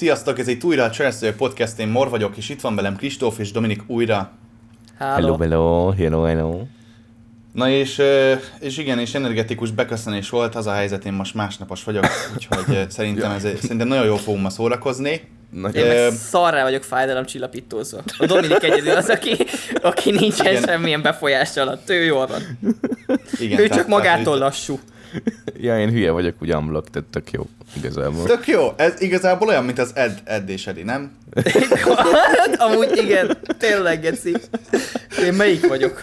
Sziasztok! Ez itt újra a Cselszőjök Podcast, én Mor vagyok, és itt van velem Kristóf és Dominik újra. Hello, hello, hello, hello. Na és, és igen, és energetikus beköszönés volt, az a helyzet, én most másnapos vagyok, úgyhogy szerintem, ez, szerintem nagyon jól fogunk ma szórakozni. Nagyon. Én meg szarrá vagyok fájdalomcsillapítózva. A Dominik egyedül az, aki, aki nincsen Igen. semmilyen befolyás alatt. Ő jól van. Igen, ő tehát- csak magától tehát, lassú. Ja, én hülye vagyok, ugye unblock, tehát tök jó, igazából. Tök jó, ez igazából olyan, mint az Ed, Ed és Edi, nem? Amúgy igen, tényleg geci. Én melyik vagyok?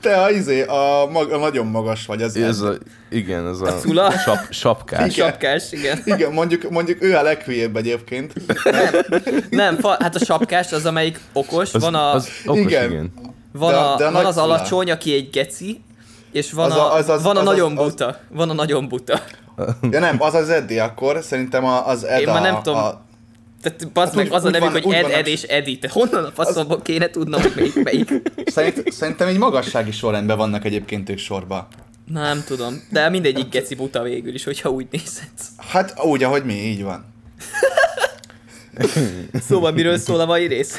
Te a, izé, a, mag, a nagyon magas vagy, az Ez a, igen, ez a, A Cula? sap, sapkás. Igen. Sapkás, igen. Igen, mondjuk, mondjuk ő a leghülyébb egyébként. Nem, fa, hát a sapkás az, amelyik okos, Az, van, a, az okos, Igen. igen. van, de- a, de a van az Cula. alacsony, aki egy geci, és van, Az a, a- az- az- van a az- nagyon az- az- buta. Van a nagyon buta. Ja nem, az az Eddi akkor, szerintem a- az Ed Én a, már nem tudom. A, Tehát bazd Hát meg, úgy- az a úgy nevük, van- hogy Ed, vannak- Ed és Edi. Te honnan a faszomból kéne tudnom, hogy melyik, melyik? szerint, szerintem így magassági sorrendben vannak egyébként ők sorba. Na, nem tudom. De mindegyik geci buta végül is, hogyha úgy nézhetsz. Hát úgy, ahogy mi, így van. Szóval miről szól a mai rész?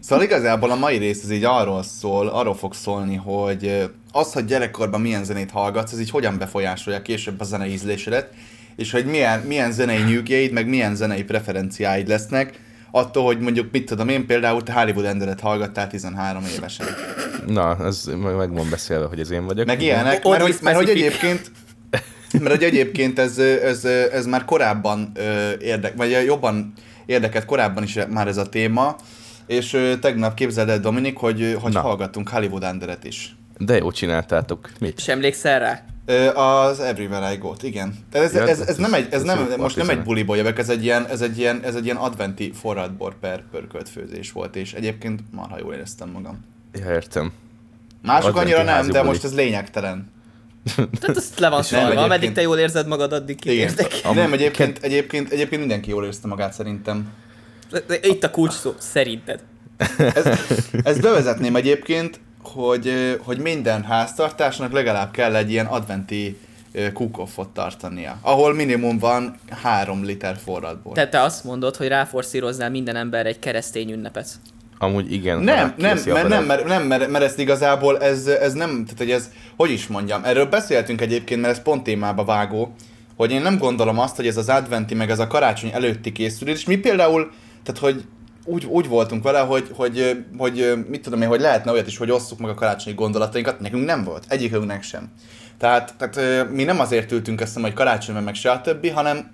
Szóval igazából a mai rész ez így arról szól, arról fog szólni, hogy az, hogy gyerekkorban milyen zenét hallgatsz, ez így hogyan befolyásolja később a zenei ízlésedet, és hogy milyen, milyen zenei nyűgjeid, meg milyen zenei preferenciáid lesznek, attól, hogy mondjuk, mit tudom én, például te Hollywood Endelet hallgattál 13 évesen. Na, ez meg van beszélve, hogy ez én vagyok. Meg ilyenek, mert hogy, mert hogy egyébként mert hogy egyébként ez, ez, ez már korábban érdek, vagy jobban érdekelt korábban is már ez a téma, és tegnap képzeld el, Dominik, hogy, hogy Na. hallgattunk Hollywood Underet is. De jó csináltátok. Mit? És emlékszel rá? Az Everywhere I Go-t, igen. Ez, Ja, ez, ez, nem egy, ez ez nem, jó most nem egy buliból jövök, ez egy ilyen, ez egy ilyen, ez egy ilyen adventi forradbor per pörkölt főzés volt, és egyébként marha jól éreztem magam. Ja, értem. Mások Adventi annyira nem, de buli. most ez lényegtelen. Tehát azt le van szarva. Ameddig te jól érzed magad, addig ki Igen. érdekel. Am- Nem, egyébként, egyébként, egyébként mindenki jól érezte magát szerintem. Itt a kulcs szó, szerinted. Ez, ezt bevezetném egyébként, hogy, hogy minden háztartásnak legalább kell egy ilyen adventi ö, cook-offot tartania, ahol minimum van három liter forradból. Tehát te azt mondod, hogy ráforszíroznál minden ember egy keresztény ünnepet. Amúgy igen. Nem, nem, mert, nem, mert, nem mert, mert ezt igazából ez, ez nem, tehát hogy ez, hogy is mondjam, erről beszéltünk egyébként, mert ez pont témába vágó, hogy én nem gondolom azt, hogy ez az adventi, meg ez a karácsony előtti készülés, és mi például, tehát hogy úgy, úgy voltunk vele, hogy, hogy, hogy, mit tudom én, hogy lehetne olyat is, hogy osszuk meg a karácsonyi gondolatainkat, nekünk nem volt, egyikünknek sem. Tehát, tehát mi nem azért ültünk össze, hogy karácsonyban meg többi, hanem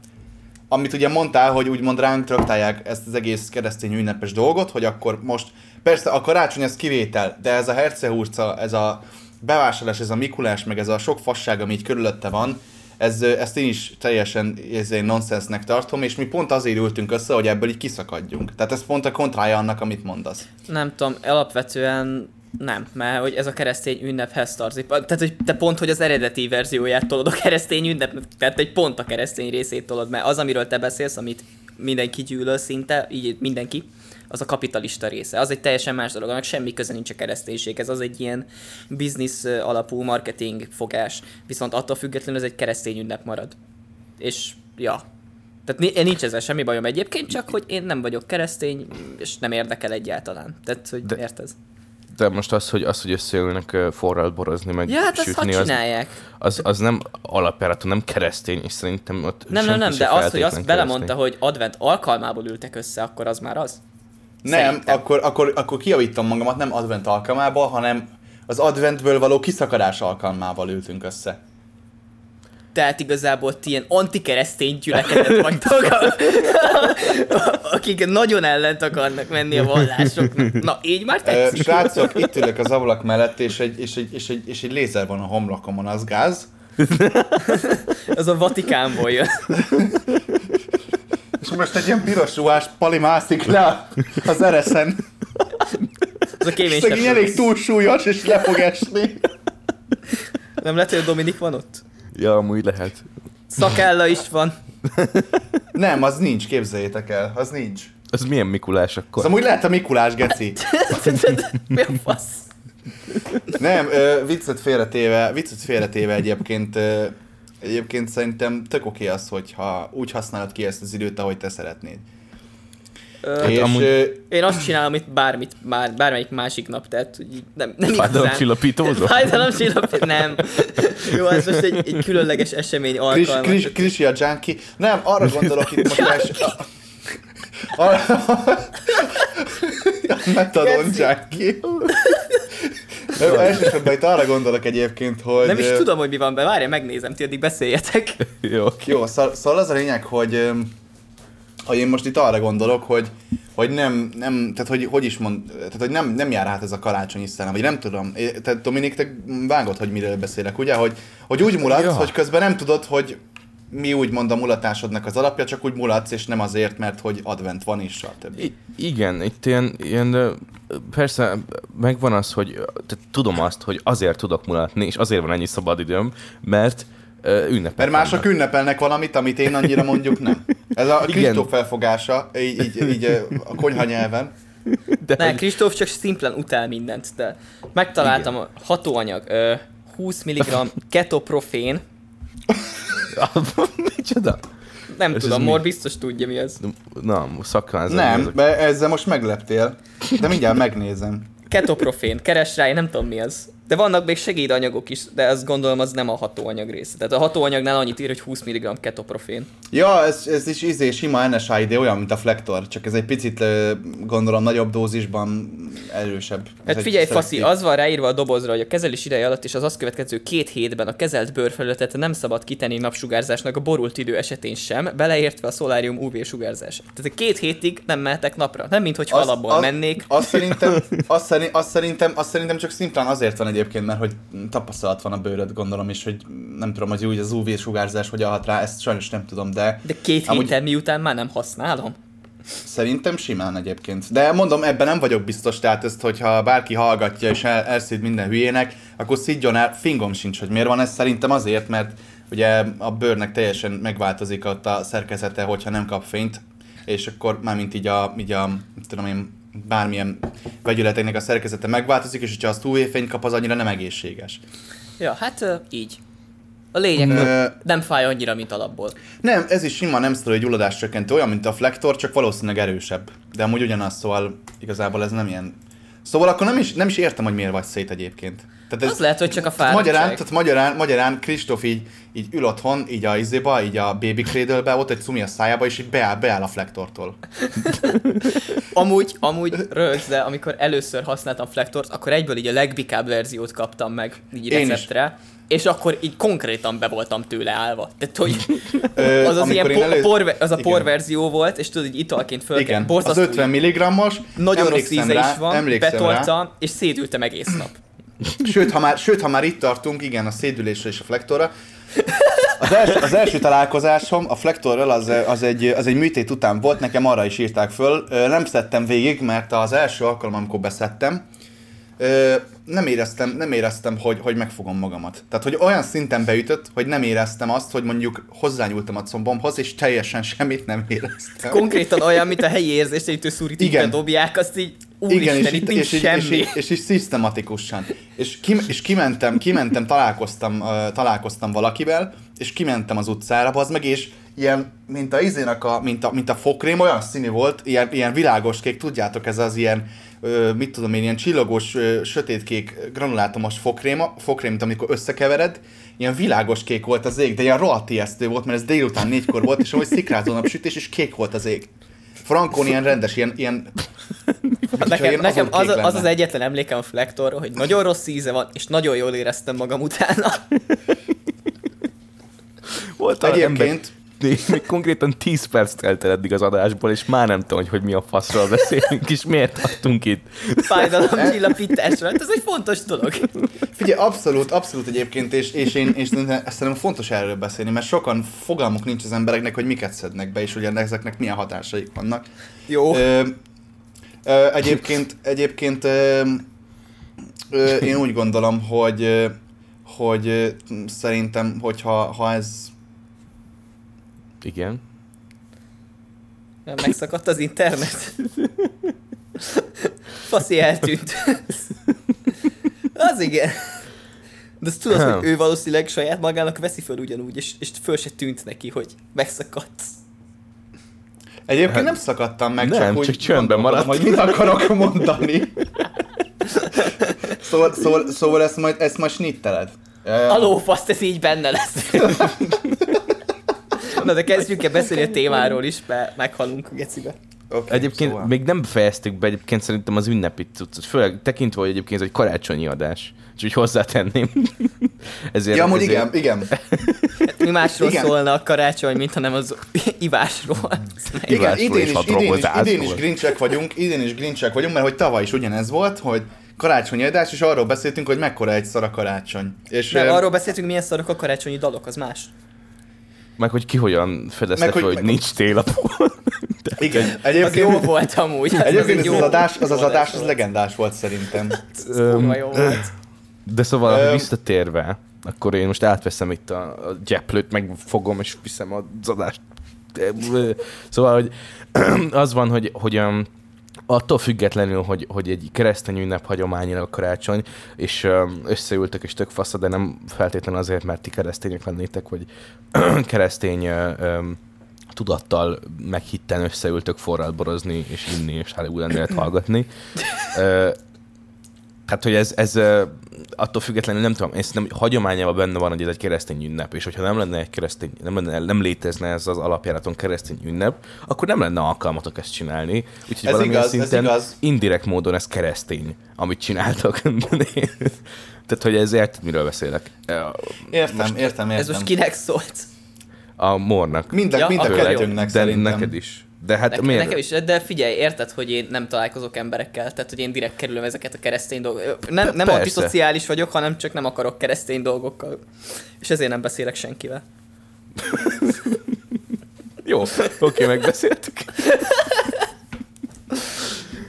amit ugye mondtál, hogy úgymond ránk traktálják ezt az egész keresztény ünnepes dolgot, hogy akkor most, persze a karácsony ez kivétel, de ez a hercehurca, ez a bevásárlás, ez a Mikulás, meg ez a sok fasság, ami így körülötte van, ez, ezt én is teljesen ez egy nonsensnek tartom, és mi pont azért ültünk össze, hogy ebből így kiszakadjunk. Tehát ez pont a kontrája annak, amit mondasz. Nem tudom, alapvetően nem, mert hogy ez a keresztény ünnephez tartozik. Tehát, hogy te pont, hogy az eredeti verzióját tolod a keresztény ünnep, tehát egy pont a keresztény részét tolod, mert az, amiről te beszélsz, amit mindenki gyűlöl szinte, így mindenki, az a kapitalista része. Az egy teljesen más dolog, annak semmi köze nincs a kereszténységhez, az egy ilyen biznisz alapú marketing fogás, viszont attól függetlenül ez egy keresztény ünnep marad. És ja, tehát ni- nincs ezzel semmi bajom egyébként, csak hogy én nem vagyok keresztény, és nem érdekel egyáltalán. Tehát, hogy De... érted? De most az, hogy, az, hogy összeülnek ö, forralt borozni, meg Ja, hát sütni, az, az, az, nem alapjáratú, nem keresztény, és szerintem ott Nem, nem, nem, de az, hogy azt belemondta, hogy advent alkalmából ültek össze, akkor az már az? Nem, Szerintem. akkor, akkor, akkor kijavítom magamat nem advent alkalmával, hanem az adventből való kiszakadás alkalmával ültünk össze. Tehát igazából ti ilyen antikeresztény gyülekezet vagytok, akik nagyon ellent akarnak menni a vallásoknak. Na, így már tetszik. Srácok, itt ülök az ablak mellett, és egy, és, egy, és, egy, és egy lézer van a homlokomon, az gáz. Az a Vatikánból jön. És most egy ilyen piros ruhás pali mászik le az ereszen. Az a kémény elég túlsúlyos, és le fog esni. Nem lehet, hogy a Dominik van ott? Ja, amúgy lehet. Szakálla is van. Nem, az nincs, képzeljétek el, az nincs. Az milyen Mikulás akkor? Az amúgy lehet a Mikulás, geci. Mi a fasz? Nem, ö, viccet félretéve, viccet félretéve egyébként ö, Egyébként szerintem tök oké az, hogyha úgy használod ki ezt az időt, ahogy te szeretnéd. Ö, és amúgy- Én azt csinálom itt bármit, bár, bármelyik másik nap, tehát nem, nem Fájdalomcsillapítózó? Fájdalomcsillapító? Nem. Jó, ez most egy, egy különleges esemény Kris, alkalma. Kris, Krisi a junkie. Nem, arra gondolok itt most els... Arra... A metadon junkie. Nem, elsősorban itt arra gondolok egyébként, hogy... Nem is tudom, hogy mi van be. Várja, megnézem, ti addig beszéljetek. Jó. Jó, szó, szóval az a lényeg, hogy, hogy én most itt arra gondolok, hogy, hogy nem, nem, tehát hogy, hogy is mond, tehát hogy nem, nem jár át ez a karácsonyi szellem, vagy nem tudom. Tehát Dominik, te vágod, hogy miről beszélek, ugye? Hogy, hogy úgy mulatsz, Ja. hogy közben nem tudod, hogy mi úgy mond a mulatásodnak az alapja, csak úgy mulatsz, és nem azért, mert hogy advent van is, stb. I- igen, itt ilyen, ilyen, persze megvan az, hogy tehát tudom azt, hogy azért tudok mulatni, és azért van ennyi szabadidőm, mert ö, ünnepek Mert mások ünnepelnek valamit, amit én annyira mondjuk nem. Ez a Igen. Kristóf felfogása, így, így, így a konyha nyelven. De Ne, hogy- Kristóf csak szimplán utál mindent, de megtaláltam a hatóanyag. Ö, 20 mg ketoprofén. Micsoda? Nem Ez tudom, ez mi? Mor biztos tudja mi az. Na, szakmázom. Nem, be- ezzel most megleptél. De mindjárt megnézem. Ketoprofén, keres rá, én nem tudom mi az. De vannak még segédanyagok is, de azt gondolom az nem a hatóanyag része. Tehát a hatóanyagnál annyit ír, hogy 20 mg ketoprofén. Ja, ez, ez is izé, sima NSAID, olyan, mint a Flektor, csak ez egy picit gondolom nagyobb dózisban erősebb. Ez Hát egy figyelj, Faszi, az van ráírva a dobozra, hogy a kezelés ideje alatt és az azt következő két hétben a kezelt bőrfelületet nem szabad kitenni napsugárzásnak a borult idő esetén sem, beleértve a szolárium UV sugárzás. Tehát két hétig nem mehetek napra. Nem, mint hogy alapból mennék. Azt szerintem, azt, szerint, azt, szerintem, azt szerintem csak szimplán azért van egyébként, mert hogy tapasztalat van a bőröd, gondolom, és hogy nem tudom, hogy úgy az UV sugárzás hogy hat rá, ezt sajnos nem tudom, de De két Amúgy- héten miután már nem használom. Szerintem simán egyébként. De mondom, ebben nem vagyok biztos, tehát ezt, hogyha bárki hallgatja és el, elszít minden hülyének, akkor szidjon el, fingom sincs, hogy miért van ez. Szerintem azért, mert ugye a bőrnek teljesen megváltozik ott a szerkezete, hogyha nem kap fényt, és akkor már mint így a, így a tudom én, bármilyen vegyületeknek a szerkezete megváltozik, és hogyha azt UV-fényt kap, az annyira nem egészséges. Ja, hát így. A lényeg, Ö, nem fáj annyira, mint alapból. Nem, ez is sima nem sztori gyulladás csökkentő, olyan, mint a flektor, csak valószínűleg erősebb. De amúgy ugyanaz, szóval igazából ez nem ilyen... Szóval akkor nem is, nem is értem, hogy miért vagy szét egyébként. Tehát Az lehet, hogy csak a tehát magyarán, fáradtság. tehát magyarán, magyarán Kristóf így, így ül otthon, így a izéba, így a baby cradle ott egy cumi a szájába, és így beáll, beáll a flektortól. Amúgy, amúgy rögz, de amikor először használtam Flektort, akkor egyből így a legbikább verziót kaptam meg, így Én is. receptre. És akkor így konkrétan be voltam tőle állva. Tehát, hogy az az ilyen én por, az a porverzió volt, és tudod, hogy italként föl Igen, az borzasztó 50 mg-os, Nagyon rossz íze rá, is van, emlékszem rá. betoltam, és szédültem egész nap. Sőt ha, már, sőt, ha már itt tartunk, igen, a szédülésre és a flektorra. Az első, az első találkozásom a flektorral az, az, egy, az egy műtét után volt, nekem arra is írták föl. Nem szedtem végig, mert az első alkalom, amikor beszedtem, nem éreztem, nem éreztem hogy, hogy megfogom magamat. Tehát, hogy olyan szinten beütött, hogy nem éreztem azt, hogy mondjuk hozzányúltam a combomhoz, és teljesen semmit nem éreztem. Konkrétan olyan, mint a helyi érzéstelenítő szúrit így Igen. dobják, azt így úristen, Igen, és, itt nincs és, semmi. és, így, és így szisztematikusan. És, kim, és kimentem, kimentem, találkoztam, uh, találkoztam valakivel, és kimentem az utcára, az meg, és ilyen, mint a izének a, mint a, mint a fokrém, olyan színű volt, ilyen, ilyen világos kék, tudjátok, ez az ilyen, ö, mit tudom én, ilyen csillogos, ö, sötétkék granulátumos fokrém, fokrém, mint amikor összekevered, ilyen világos kék volt az ég, de ilyen rohadt ijesztő volt, mert ez délután négykor volt, és ahogy szikrázó napsütés, és kék volt az ég. Frankon ilyen rendes, ilyen, ilyen Nekem, nekem az, az az egyetlen emlékem a Flektorról, hogy nagyon rossz íze van, és nagyon jól éreztem magam utána. Volt olyan ember, Egyébként, még, konkrétan 10 perc telt el eddig az adásból, és már nem tudom, hogy, hogy mi a faszról beszélünk, és miért tartunk itt. Fájdalomcsillapításra. Hát ez egy fontos dolog. figyelj, abszolút, abszolút egyébként, és, és én és szerintem fontos erről beszélni, mert sokan fogalmuk nincs az embereknek, hogy miket szednek be, és ugye ezeknek milyen hatásaik vannak. Jó. Ö, egyébként, egyébként ö, ö, én úgy gondolom, hogy hogy szerintem, hogyha ha ez Igen. Megszakadt az internet. Faszi eltűnt. Az igen. De azt tudod, hogy ő valószínűleg saját magának veszi föl ugyanúgy, és, és föl se tűnt neki, hogy megszakadt. Egyébként hát, nem szakadtam meg, nem, csak úgy csak csöndben gondolkodom, hogy mit akarok mondani. szóval, szóval, szóval ezt majd, ezt majd snitteled. A lófaszt, ez így benne lesz. Na de kezdjünk el beszélni a témáról is, mert meghalunk a gecibe. Okay, egyébként szóval. még nem fejeztük be, egyébként szerintem az ünnepi cuccot, főleg tekintve, hogy egyébként ez egy karácsonyi adás. És úgy hozzátenném. ezért, ja, amúgy ezért... igen, igen. Hát mi másról igen. szólna a karácsony, mint hanem az ivásról. Igen, idén is, idén is, idén is grincsek vagyunk, idén is grincsek vagyunk, mert hogy tavaly is ugyanez volt, hogy karácsonyi adás, és arról beszéltünk, hogy mekkora egy szar a karácsony. És, Nem, arról beszéltünk, milyen szarok a karácsonyi dalok, az más. Meg hogy ki hogyan fedezte meg, fel, hogy, hogy nincs télapó. Igen, egyébként... Az jó volt amúgy. Az egyébként az, az, adás, az, az adás, az legendás volt szerintem. Um, jó volt. De szóval um, visszatérve, akkor én most átveszem itt a, a gyeplőt, megfogom és viszem az adást. Szóval, hogy az van, hogy, hogy um, attól függetlenül, hogy, hogy egy keresztény ünnep hagyományilag a karácsony, és összeültek és tök fasza, de nem feltétlenül azért, mert ti keresztények lennétek, vagy keresztény tudattal meghitten összeültök forradborozni, és inni, és Hollywood hallgatni. Tehát, hogy ez, ez attól függetlenül nem tudom, én szerintem hagyományában benne van, hogy ez egy keresztény ünnep, és hogyha nem lenne egy keresztény, nem, lenne, nem létezne ez az alapjáraton keresztény ünnep, akkor nem lenne alkalmatok ezt csinálni. Úgyhogy ez valamilyen igaz, szinten ez igaz. indirekt módon ez keresztény, amit csináltak. Tehát, hogy ez érted, miről beszélek. Értem, most, értem, értem. Ez most kinek szólt? A mornak. Mind a, ja, mind a kettőnknek de szerintem. neked is. De hát nekem, miért? Nekem is, de figyelj, érted, hogy én nem találkozok emberekkel, tehát hogy én direkt kerülöm ezeket a keresztény dolgokat. Nem, nem antiszociális vagyok, hanem csak nem akarok keresztény dolgokkal. És ezért nem beszélek senkivel. Jó, oké, megbeszéltük.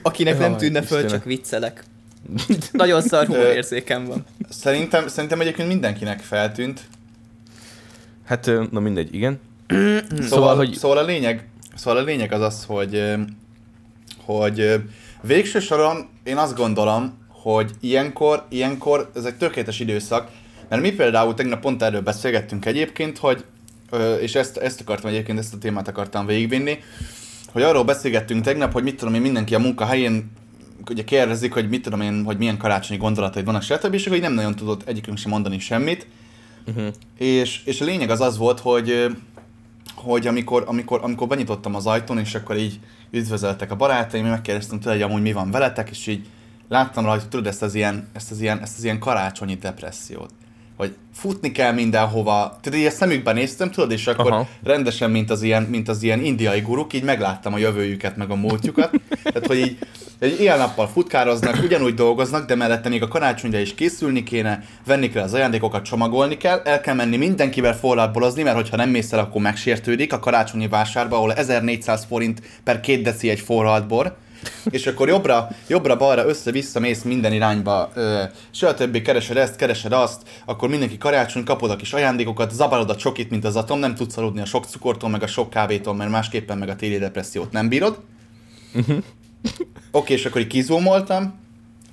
Akinek Jaj, nem tűnne föl, csak viccelek. Nagyon szar érzékem van. Szerintem, szerintem egyébként mindenkinek feltűnt. Hát, na mindegy, igen. szóval, szóval, hogy... szóval a lényeg, Szóval a lényeg az az, hogy, hogy végső soron én azt gondolom, hogy ilyenkor, ilyenkor ez egy tökéletes időszak, mert mi például tegnap pont erről beszélgettünk egyébként, hogy, és ezt, ezt akartam egyébként, ezt a témát akartam végigvinni, hogy arról beszélgettünk tegnap, hogy mit tudom én, mindenki a munkahelyén ugye kérdezik, hogy mit tudom én, hogy milyen karácsonyi gondolataid vannak, stb. és hogy nem nagyon tudott egyikünk sem mondani semmit. Uh-huh. És, és a lényeg az az volt, hogy hogy amikor, amikor, amikor benyitottam az ajtón, és akkor így üdvözöltek a barátaim, megkérdeztem tőle, hogy amúgy mi van veletek, és így láttam rajta, tudod, ezt az ilyen, ezt az ilyen, ezt az ilyen karácsonyi depressziót hogy futni kell mindenhova. Tudod, így a szemükben néztem, tudod, és akkor Aha. rendesen, mint az, ilyen, mint az ilyen indiai guruk, így megláttam a jövőjüket, meg a múltjukat. Tehát, hogy így egy éjjel-nappal futkároznak, ugyanúgy dolgoznak, de mellette még a karácsonyra is készülni kéne, venni kell az ajándékokat, csomagolni kell, el kell menni mindenkivel forrátbolozni, mert hogyha nem mész el, akkor megsértődik a karácsonyi vásárba, ahol 1400 forint per két deci egy forradbor és akkor jobbra, jobbra-balra össze-vissza mész minden irányba, ö, többi keresed ezt, keresed azt, akkor mindenki karácsony, kapod a kis ajándékokat, zavarod a csokit, mint az atom, nem tudsz aludni a sok cukortól, meg a sok kávétól, mert másképpen meg a téli depressziót nem bírod. Uh-huh. Oké, okay, és akkor így kizúmoltam,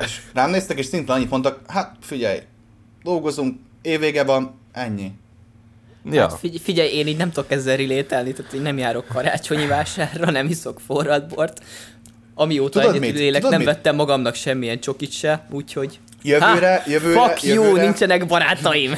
és rám néztek, és szintén annyit mondtak, hát figyelj, dolgozunk, évvége van, ennyi. Ja. Hát figy- figyelj, én így nem tudok ezzel rilételni, tehát én nem járok karácsonyi vásárra, nem iszok forradbort, Amióta Tudod egyedül élek, Tudod nem mit? vettem magamnak semmilyen csokit se, úgyhogy... Jövőre, ha, jövőre, fuck jövőre... you, nincsenek barátaim.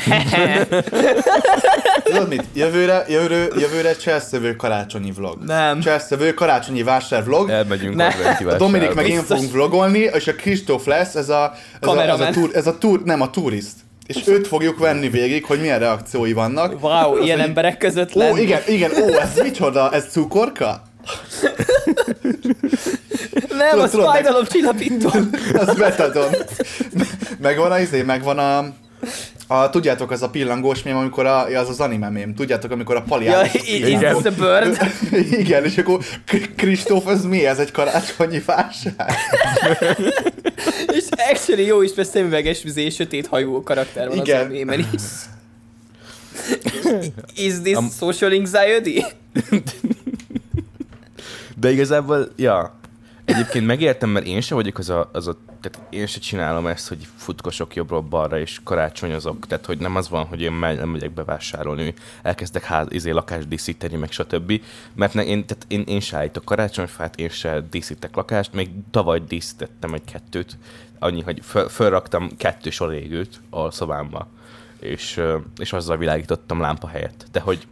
Tudod mit? Jövőre, jövőre, jövőre cselszövő karácsonyi vlog. Nem. Cselszövő karácsonyi vásár vlog. Elmegyünk ne. A Dominik meg én fogunk vlogolni, és a Kristóf lesz, ez a, ez a, ez a, tur, ez a tur, nem a turist. És őt fogjuk venni végig, hogy milyen reakciói vannak. Wow, az, ilyen hogy... emberek között lenni. Ó, igen, igen, ó, ez micsoda, ez cukorka? Nem, tudod, az fájdalom csillapító. az betadom. Megvan a izé, megvan a... A, tudjátok, az a pillangós mém, amikor a, az az anime mém, tudjátok, amikor a pali ja, igen. a bird. igen, és akkor Kristóf, ez mi? Ez egy karácsonyi válság? és actually jó is, mert szemüveges vizé, sötét hajú karakter van igen. az a mémen is. Is this social anxiety? De igazából, ja, Egyébként megértem, mert én sem vagyok az a, az a tehát én se csinálom ezt, hogy futkosok jobbról-balra és karácsonyozok, tehát hogy nem az van, hogy én nem megyek bevásárolni, elkezdek ház, izé, lakást díszíteni, meg stb. Mert ne, én, tehát én, én se állítok karácsonyfát, én se díszítek lakást, még tavaly díszítettem egy kettőt, annyi, hogy föl, fölraktam kettő sor égőt a szobámba, és, és azzal világítottam lámpa helyett. De hogy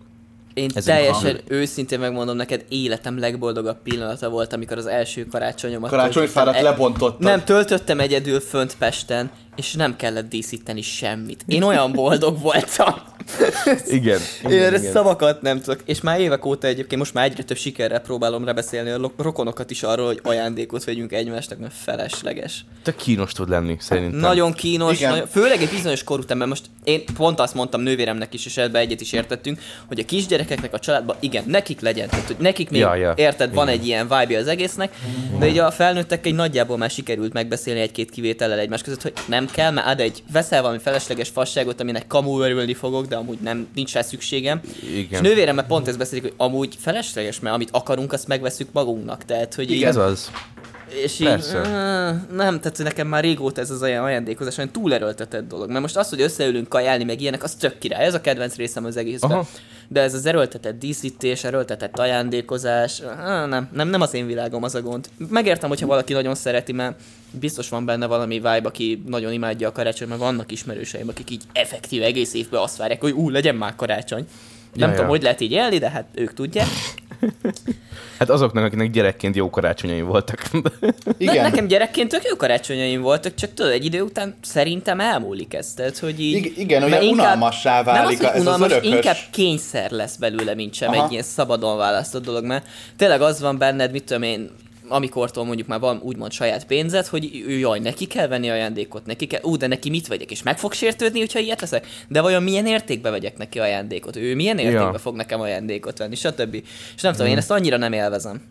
én Ez teljesen van. őszintén megmondom neked, életem legboldogabb pillanata volt, amikor az első karácsonyomat... Karácsonyfárat e- lebontottad. Nem, töltöttem egyedül fönt Pesten, és nem kellett díszíteni semmit. Én olyan boldog voltam. igen. Én erre igen. szavakat nem tudok. És már évek óta egyébként most már egyre több sikerrel próbálom rebeszélni a rokonokat is arról, hogy ajándékot vegyünk egymásnak, mert felesleges. Te kínos tud lenni, szerintem. Nagyon kínos, nagyon, főleg egy bizonyos kor után, mert most én pont azt mondtam nővéremnek is, és ebbe egyet is értettünk, hogy a kisgyerekeknek a családban, igen, nekik legyen, tehát hogy nekik még, ja, ja. érted, van igen. egy ilyen vibe az egésznek, de így a felnőttek egy nagyjából már sikerült megbeszélni egy-két kivétellel egymás között, hogy nem kell, mert ad egy, veszel valami felesleges fasságot, aminek kamu örülni fogok, de amúgy nem, nincs rá szükségem. Igen. És nővérem pont ezt beszélik, hogy amúgy felesleges, mert amit akarunk, azt megveszünk magunknak. Tehát, hogy így, ez az. És így, nem, tehát nekem már régóta ez az olyan ajándékozás, olyan túlerőltetett dolog. Mert most az, hogy összeülünk kajálni, meg ilyenek, az tök király. Ez a kedvenc részem az egészben. Aha. De ez az erőltetett díszítés, erőltetett ajándékozás, nem, nem, nem az én világom az a gond. Megértem, hogyha valaki nagyon szereti, mert biztos van benne valami vibe, aki nagyon imádja a karácsony, mert vannak ismerőseim, akik így effektív egész évben azt várják, hogy ú, legyen már karácsony. Nem ja, tudom, ja. hogy lehet így élni, de hát ők tudják. Hát azoknak, akinek gyerekként jó karácsonyaim voltak. Igen. Ne, nekem gyerekként tök jó karácsonyaim voltak, csak tudod, egy idő után szerintem elmúlik ez. Tehát, hogy így, I- igen, olyan inkább, unalmassá válik nem az, ez unalmas, az örökös... inkább kényszer lesz belőle, mint sem Aha. egy ilyen szabadon választott dolog, mert tényleg az van benned, mit tudom én, amikortól mondjuk már van úgymond saját pénzed, hogy ő jaj, neki kell venni ajándékot, neki kell, ú, de neki mit vegyek, és meg fog sértődni, hogyha ilyet leszek? De vajon milyen értékbe vegyek neki ajándékot? Ő milyen értékbe ja. fog nekem ajándékot venni, stb. És nem tudom, én hmm. ezt annyira nem élvezem.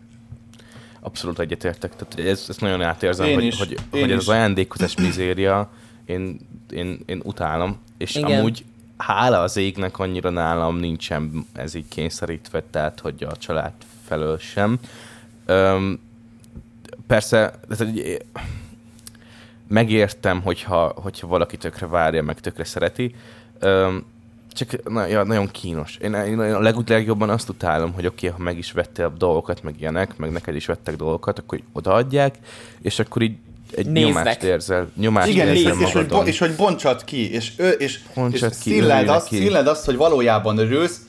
Abszolút egyetértek. Tehát ez, ezt nagyon átérzem, én hogy, is. hogy, én hogy ez az ajándékozás mizéria, én, én, én utálom. És Igen. amúgy hála az égnek annyira nálam nincsen ez így kényszerítve, tehát hogy a család felől sem. Öm, persze, hogy megértem, hogyha, hogyha valaki tökre várja, meg tökre szereti, csak na, ja, nagyon kínos. Én, én a leg, legjobban azt utálom, hogy oké, okay, ha meg is vettél a dolgokat, meg ilyenek, meg neked is vettek dolgokat, akkor odaadják, és akkor így egy Néznek. nyomást érzel. Nyomást Igen, érzel néz, és hogy, és hogy bontsad ki, és, ő, és, bontsad és ki, színled, azt, azt, hogy valójában örülsz,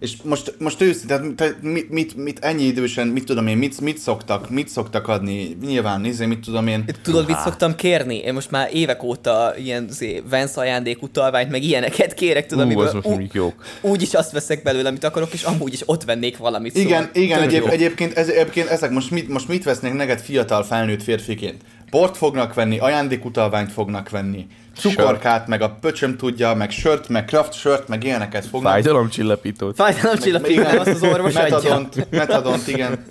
és most, most őszintén, tehát mit, mit, mit, ennyi idősen, mit tudom én, mit, mit szoktak, mit szoktak adni, nyilván, nézd, mit tudom én. Tudod, mit szoktam kérni? Én most már évek óta ilyen zé, Vance ajándék utalványt, meg ilyeneket kérek, tudom, amiből az most jók. úgy is azt veszek belőle, amit akarok, és amúgy is ott vennék valamit. Igen, szóval igen, egyéb, egyébként, ez, egyébként ezek most mit, most mit vesznek neked fiatal felnőtt férfiként? Bort fognak venni, ajándékutalványt fognak venni, cukorkát, meg a pöcsöm tudja, meg sört, meg craft sört, meg ilyeneket fognak. Fájdalomcsillapítót. Fájdalomcsillapítót, azt az orvos metadont, adja. metadont, igen.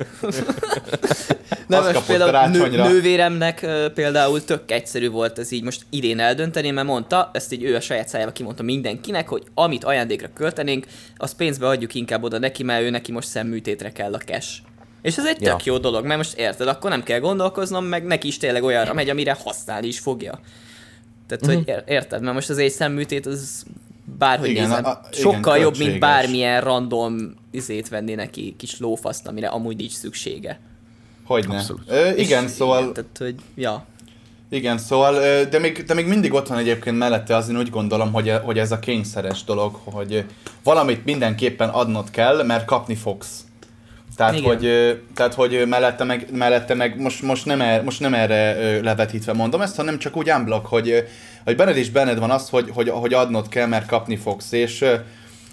Nem, most például nő, nővéremnek például tök egyszerű volt ez így most idén eldönteni, mert mondta, ezt így ő a saját szájába kimondta mindenkinek, hogy amit ajándékra költenénk, azt pénzbe adjuk inkább oda neki, mert ő neki most szemműtétre kell a cash. És ez egy tök ja. jó dolog, mert most érted, akkor nem kell gondolkoznom, meg neki is tényleg olyanra megy, amire használni is fogja. Tehát, uh-huh. hogy mhm. érted, mert most az egy szemműtét az bárhogy igen, nézem, a, a, sokkal igen, jobb, mint bármilyen random izét venni neki, kis lófaszt, amire amúgy nincs szüksége. Hogyne. Ö, igen, És szóval... Igen, tehát, hogy, ja. Igen, szóval, de még, de még mindig ott van egyébként mellette az, én úgy gondolom, hogy, hogy ez a kényszeres dolog, hogy valamit mindenképpen adnod kell, mert kapni fogsz. Tehát, Igen. hogy, tehát, hogy mellette meg, mellette meg most, most, nem er, most nem erre levetítve mondom ezt, hanem csak úgy unblock, hogy, hogy benned is benned van az, hogy, hogy, hogy adnod kell, mert kapni fogsz. És,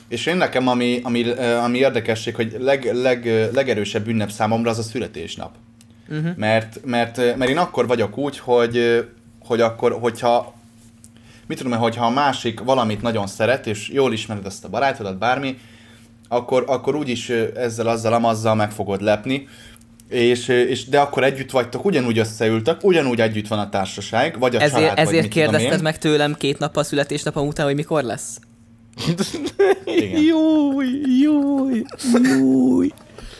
és én nekem, ami, ami, ami érdekesség, hogy leg, leg, legerősebb ünnep számomra az a születésnap. Uh-huh. Mert, mert, mert én akkor vagyok úgy, hogy, hogy akkor, hogyha mit tudom, hogyha a másik valamit nagyon szeret, és jól ismered ezt a barátodat, bármi, akkor, akkor úgyis ezzel, azzal, amazzal meg fogod lepni, és, és, de akkor együtt vagytok, ugyanúgy összeültek, ugyanúgy együtt van a társaság, vagy a ezért, család, Ezért vagy kérdezted meg tőlem két nappal születésnapom után, hogy mikor lesz? Júj, júj, júj.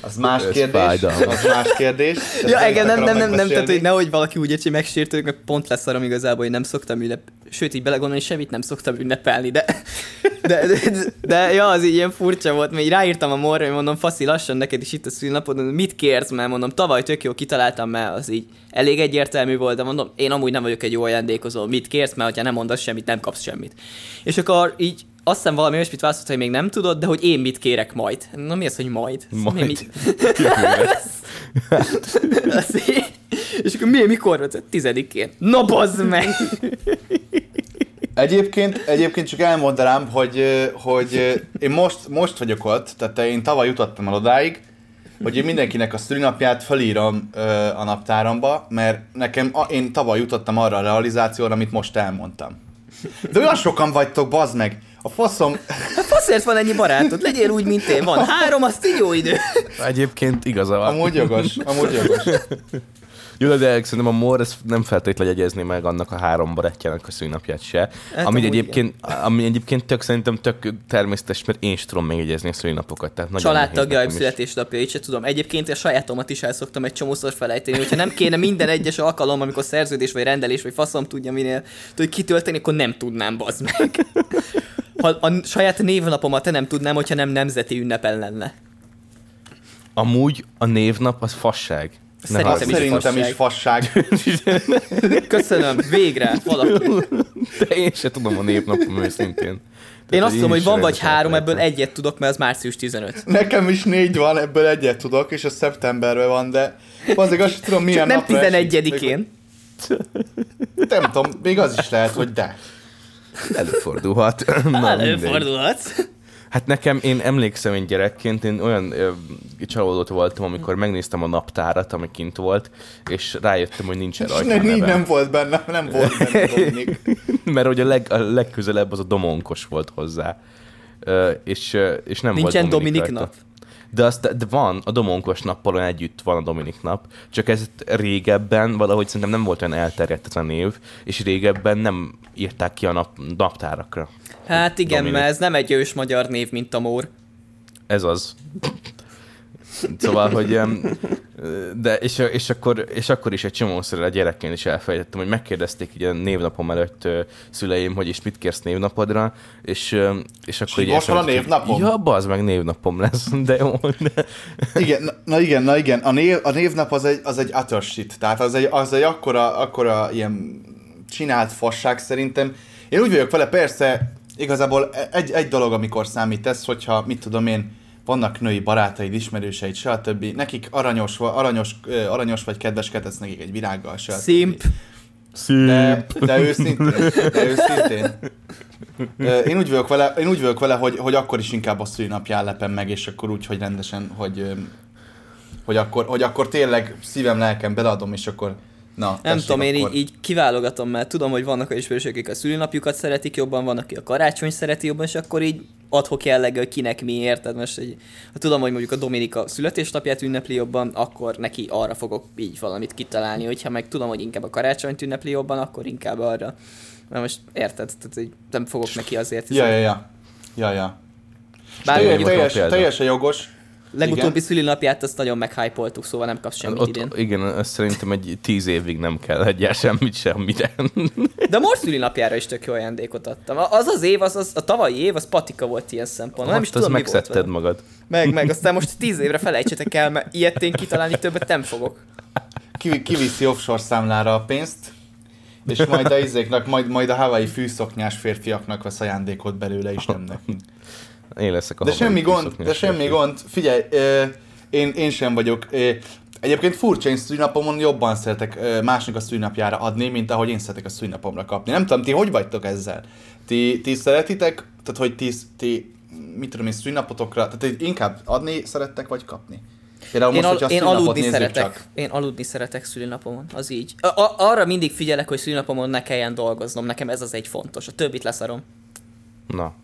Az más kérdés. Az más kérdés. ja, igen, nem, nem, nem, nem, tehát hogy nehogy valaki úgy hogy megsértődik, meg pont lesz arra igazából, hogy nem szoktam ünnep... Sőt, így belegondolni, semmit nem szoktam ünnepelni, de... De, de, de, de ja, az így ilyen furcsa volt, mert így ráírtam a morra, hogy mondom, faszi, lassan neked is itt a szülnapod, mit kérsz, mert mondom, tavaly tök jó kitaláltam, mert az így elég egyértelmű volt, de mondom, én amúgy nem vagyok egy jó ajándékozó, mit kérsz, mert ha nem mondasz semmit, nem kapsz semmit. És akkor így azt hiszem valami olyasmit válaszolt, hogy még nem tudod, de hogy én mit kérek majd. Na mi az, hogy majd? Majd. Mi, mit? és akkor mi, mikor volt? Tizedikén. Na bazd meg! Egyébként, egyébként csak elmondanám, hogy, hogy én most, most vagyok ott, tehát én tavaly jutottam el odáig, hogy én mindenkinek a szülinapját felírom a naptáramba, mert nekem, én tavaly jutottam arra a realizációra, amit most elmondtam. De olyan sokan vagytok, bazd meg! A faszom... A faszért van ennyi barátod, legyél úgy, mint én. Van három, azt így jó idő. Egyébként igaza van. Amúgy jogos, amúgy jogos. Jó, de szerintem a Mor ezt nem feltétlenül jegyezni meg annak a három barátjának a szűnapját se. Hát ami, egyébként, ami egyébként tök szerintem tök természetes, mert én is tudom megjegyezni a szülinapokat. Tehát Családtagjaim születésnapjait se tudom. Egyébként a sajátomat is el szoktam egy csomószor felejteni, hogyha nem kéne minden egyes alkalom, amikor szerződés vagy rendelés vagy faszom tudja minél, hogy kitölteni, akkor nem tudnám, bazd meg. Ha a saját névnapomat te nem tudnám, hogyha nem nemzeti ünnepel lenne. Amúgy a névnap az fasság. Szerintem, is, Szerintem is fasság. Köszönöm, végre valaki. De én se tudom a névnapom őszintén. Én azt tudom, hogy van vagy három, ebből egyet tudok, mert az március 15. Nekem is négy van, ebből egyet tudok, és a szeptemberben van, de azért azt tudom milyen Csak nem 11-én. Nem tudom, még az is lehet, hogy de. Előfordulhat. Előfordulhat. Hát nekem, én emlékszem én gyerekként, én olyan ö, csalódott voltam, amikor megnéztem a naptárat, ami kint volt, és rájöttem, hogy nincsen rajta nem, nem, nem volt benne, nem volt benne Mert hogy a, leg, a legközelebb az a Domonkos volt hozzá. Ö, és, és nem Nincsen volt Dominik, Dominik nap? De, azt, de van, a Domonkos nappalon együtt van a Dominik nap, csak ez régebben valahogy szerintem nem volt olyan elterjedt ez a név, és régebben nem írták ki a nap, naptárakra. Hát igen, Dominik. mert ez nem egy ős magyar név, mint a Mór. Ez az. Szóval, hogy de és, és, akkor, és akkor is egy csomószor a gyerekként is elfelejtettem, hogy megkérdezték így a névnapom előtt szüleim, hogy is mit kérsz névnapodra, és, és akkor így most van a névnapom? Ja, az meg névnapom lesz, de jó. De... Igen, na, na, igen, na igen, a, név, a névnap az egy, az egy utter shit, tehát az egy, az egy akkora, akkora ilyen csinált fasság szerintem. Én úgy vagyok vele, persze, igazából egy, egy dolog, amikor számít ez, hogyha, mit tudom én, vannak női barátaid, ismerőseid, stb. Nekik aranyos, aranyos, aranyos vagy kedveskedhetsz nekik egy virággal, stb. Szimp. Szimp. De, de őszintén, de őszintén. Én úgy vagyok vele, én úgy vagyok vele hogy, hogy akkor is inkább a szülinapján lepem meg, és akkor úgy, hogy rendesen, hogy, hogy, akkor, hogy akkor tényleg szívem, lelkem beleadom, és akkor Na, nem tudom, én így, így kiválogatom, mert tudom, hogy vannak olyan ismerősök, akik a szülinapjukat szeretik jobban, van, aki a karácsony szereti jobban, és akkor így adhok jellegű, hogy kinek mi érted. Most, hogy, ha tudom, hogy mondjuk a Dominika születésnapját ünnepli jobban, akkor neki arra fogok így valamit kitalálni, hogyha meg tudom, hogy inkább a karácsonyt ünnepli jobban, akkor inkább arra. Mert most érted, tehát hogy nem fogok neki azért. Ja, ja, ja. Ja, ja. Bár teljes, teljesen jogos, Legutóbbi szülinapját azt nagyon meghypoltuk, szóval nem kapsz semmit Ott, idén. Igen, azt szerintem egy tíz évig nem kell egyáltalán semmit semmit. De most szülinapjára is tök jó ajándékot adtam. Az az év, az, az a tavalyi év, az patika volt ilyen szempontból. Nem is tudom, mi volt magad. Meg, meg, aztán most tíz évre felejtsetek el, mert ilyet én kitalálni többet nem fogok. Ki, kiviszi offshore számlára a pénzt, és majd a izéknak, majd, majd a Hawaii fűszoknyás férfiaknak vesz ajándékot belőle, is nem nekünk. Én leszek a De semmi gond, de semmi gond. Figyelj, én, én sem vagyok. Egyébként furcsa, én szülinapomon jobban szeretek másnak a szülinapjára adni, mint ahogy én szeretek a szülinapomra kapni. Nem tudom, ti hogy vagytok ezzel? Ti, ti szeretitek, tehát hogy ti, ti mit tudom én, szülinapotokra, tehát inkább adni szerettek, vagy kapni? Például én, most, al- én aludni szeretek. Csak. Én aludni szeretek szülinapomon, az így. A- arra mindig figyelek, hogy szülinapomon ne kelljen dolgoznom, nekem ez az egy fontos. A többit leszarom. Na,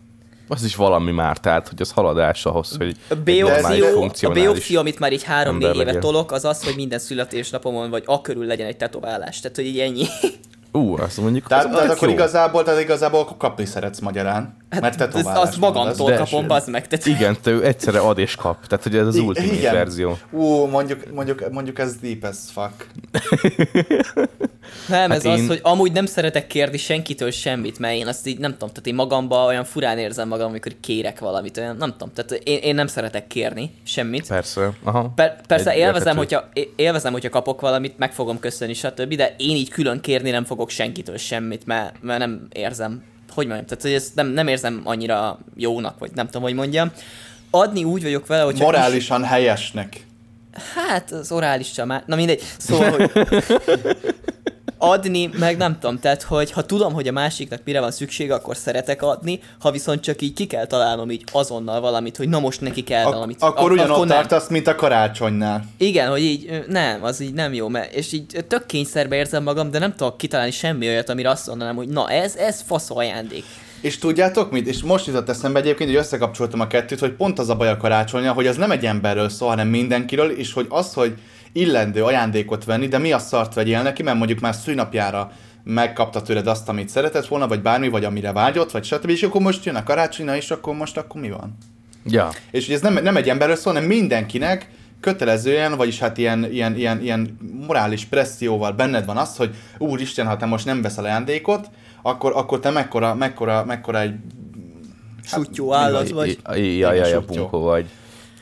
az is valami már, tehát hogy az haladás ahhoz, hogy a B-opció, a B-opció, amit már így három-négy éve tolok, az az, hogy minden születésnapomon vagy a körül legyen egy tetoválás. Tehát, hogy így ennyi. Ú, azt mondjuk. Tehát, az tehát akkor jó. igazából, tehát igazából akkor kapni szeretsz magyarán. Hát Mert tetoválás azt magamtól az kapom, bazd meg. Tehát, Igen, te ő egyszerre ad és kap. Tehát, hogy ez az I- ultimate igen. verzió. Ú, mondjuk, mondjuk, mondjuk ez deep as fuck. Nem, Hát ez én- az, hogy amúgy nem szeretek kérni senkitől semmit, mert én azt így nem tudom, tehát én magamban olyan furán érzem magam, amikor kérek valamit, olyan nem tudom, tehát én, én nem szeretek kérni semmit. Persze. Aha. Per, persze Egy- élvezem érthető. hogyha, élvezem, hogyha kapok valamit, meg fogom köszönni, stb., de én így külön kérni nem fogok senkitől semmit, mert, mert nem érzem, hogy mondjam, tehát hogy ezt nem, nem érzem annyira jónak, vagy nem tudom, hogy mondjam. Adni úgy vagyok vele, hogy Morálisan helyesnek. Hát, az orális már. Na mindegy. Szóval, hogy adni, meg nem tudom, tehát, hogy ha tudom, hogy a másiknak mire van szüksége, akkor szeretek adni, ha viszont csak így ki kell találnom így azonnal valamit, hogy na most neki kell Ak- valamit. akkor a- ugyanott tartasz, mint a karácsonynál. Igen, hogy így nem, az így nem jó, mert és így tök kényszerbe érzem magam, de nem tudok kitalálni semmi olyat, amire azt mondanám, hogy na ez, ez fasz ajándék. És tudjátok mit? És most jutott eszembe egyébként, hogy összekapcsoltam a kettőt, hogy pont az a baj a karácsonya, hogy az nem egy emberről szól, hanem mindenkiről, és hogy az, hogy illendő ajándékot venni, de mi a szart vegyél neki, mert mondjuk már szülinapjára megkapta tőled azt, amit szeretett volna, vagy bármi, vagy amire vágyott, vagy stb. És akkor most jön a karácsony, és akkor most akkor mi van? Ja. És hogy ez nem, nem egy emberről szól, hanem mindenkinek kötelezően, vagyis hát ilyen, ilyen, ilyen, ilyen morális presszióval benned van az, hogy úristen, ha te most nem veszel ajándékot, akkor, akkor te mekkora, mekkora, mekkora egy... Sutyó állat vagy. Ja, ja, ja, Igen, bunkó vagy.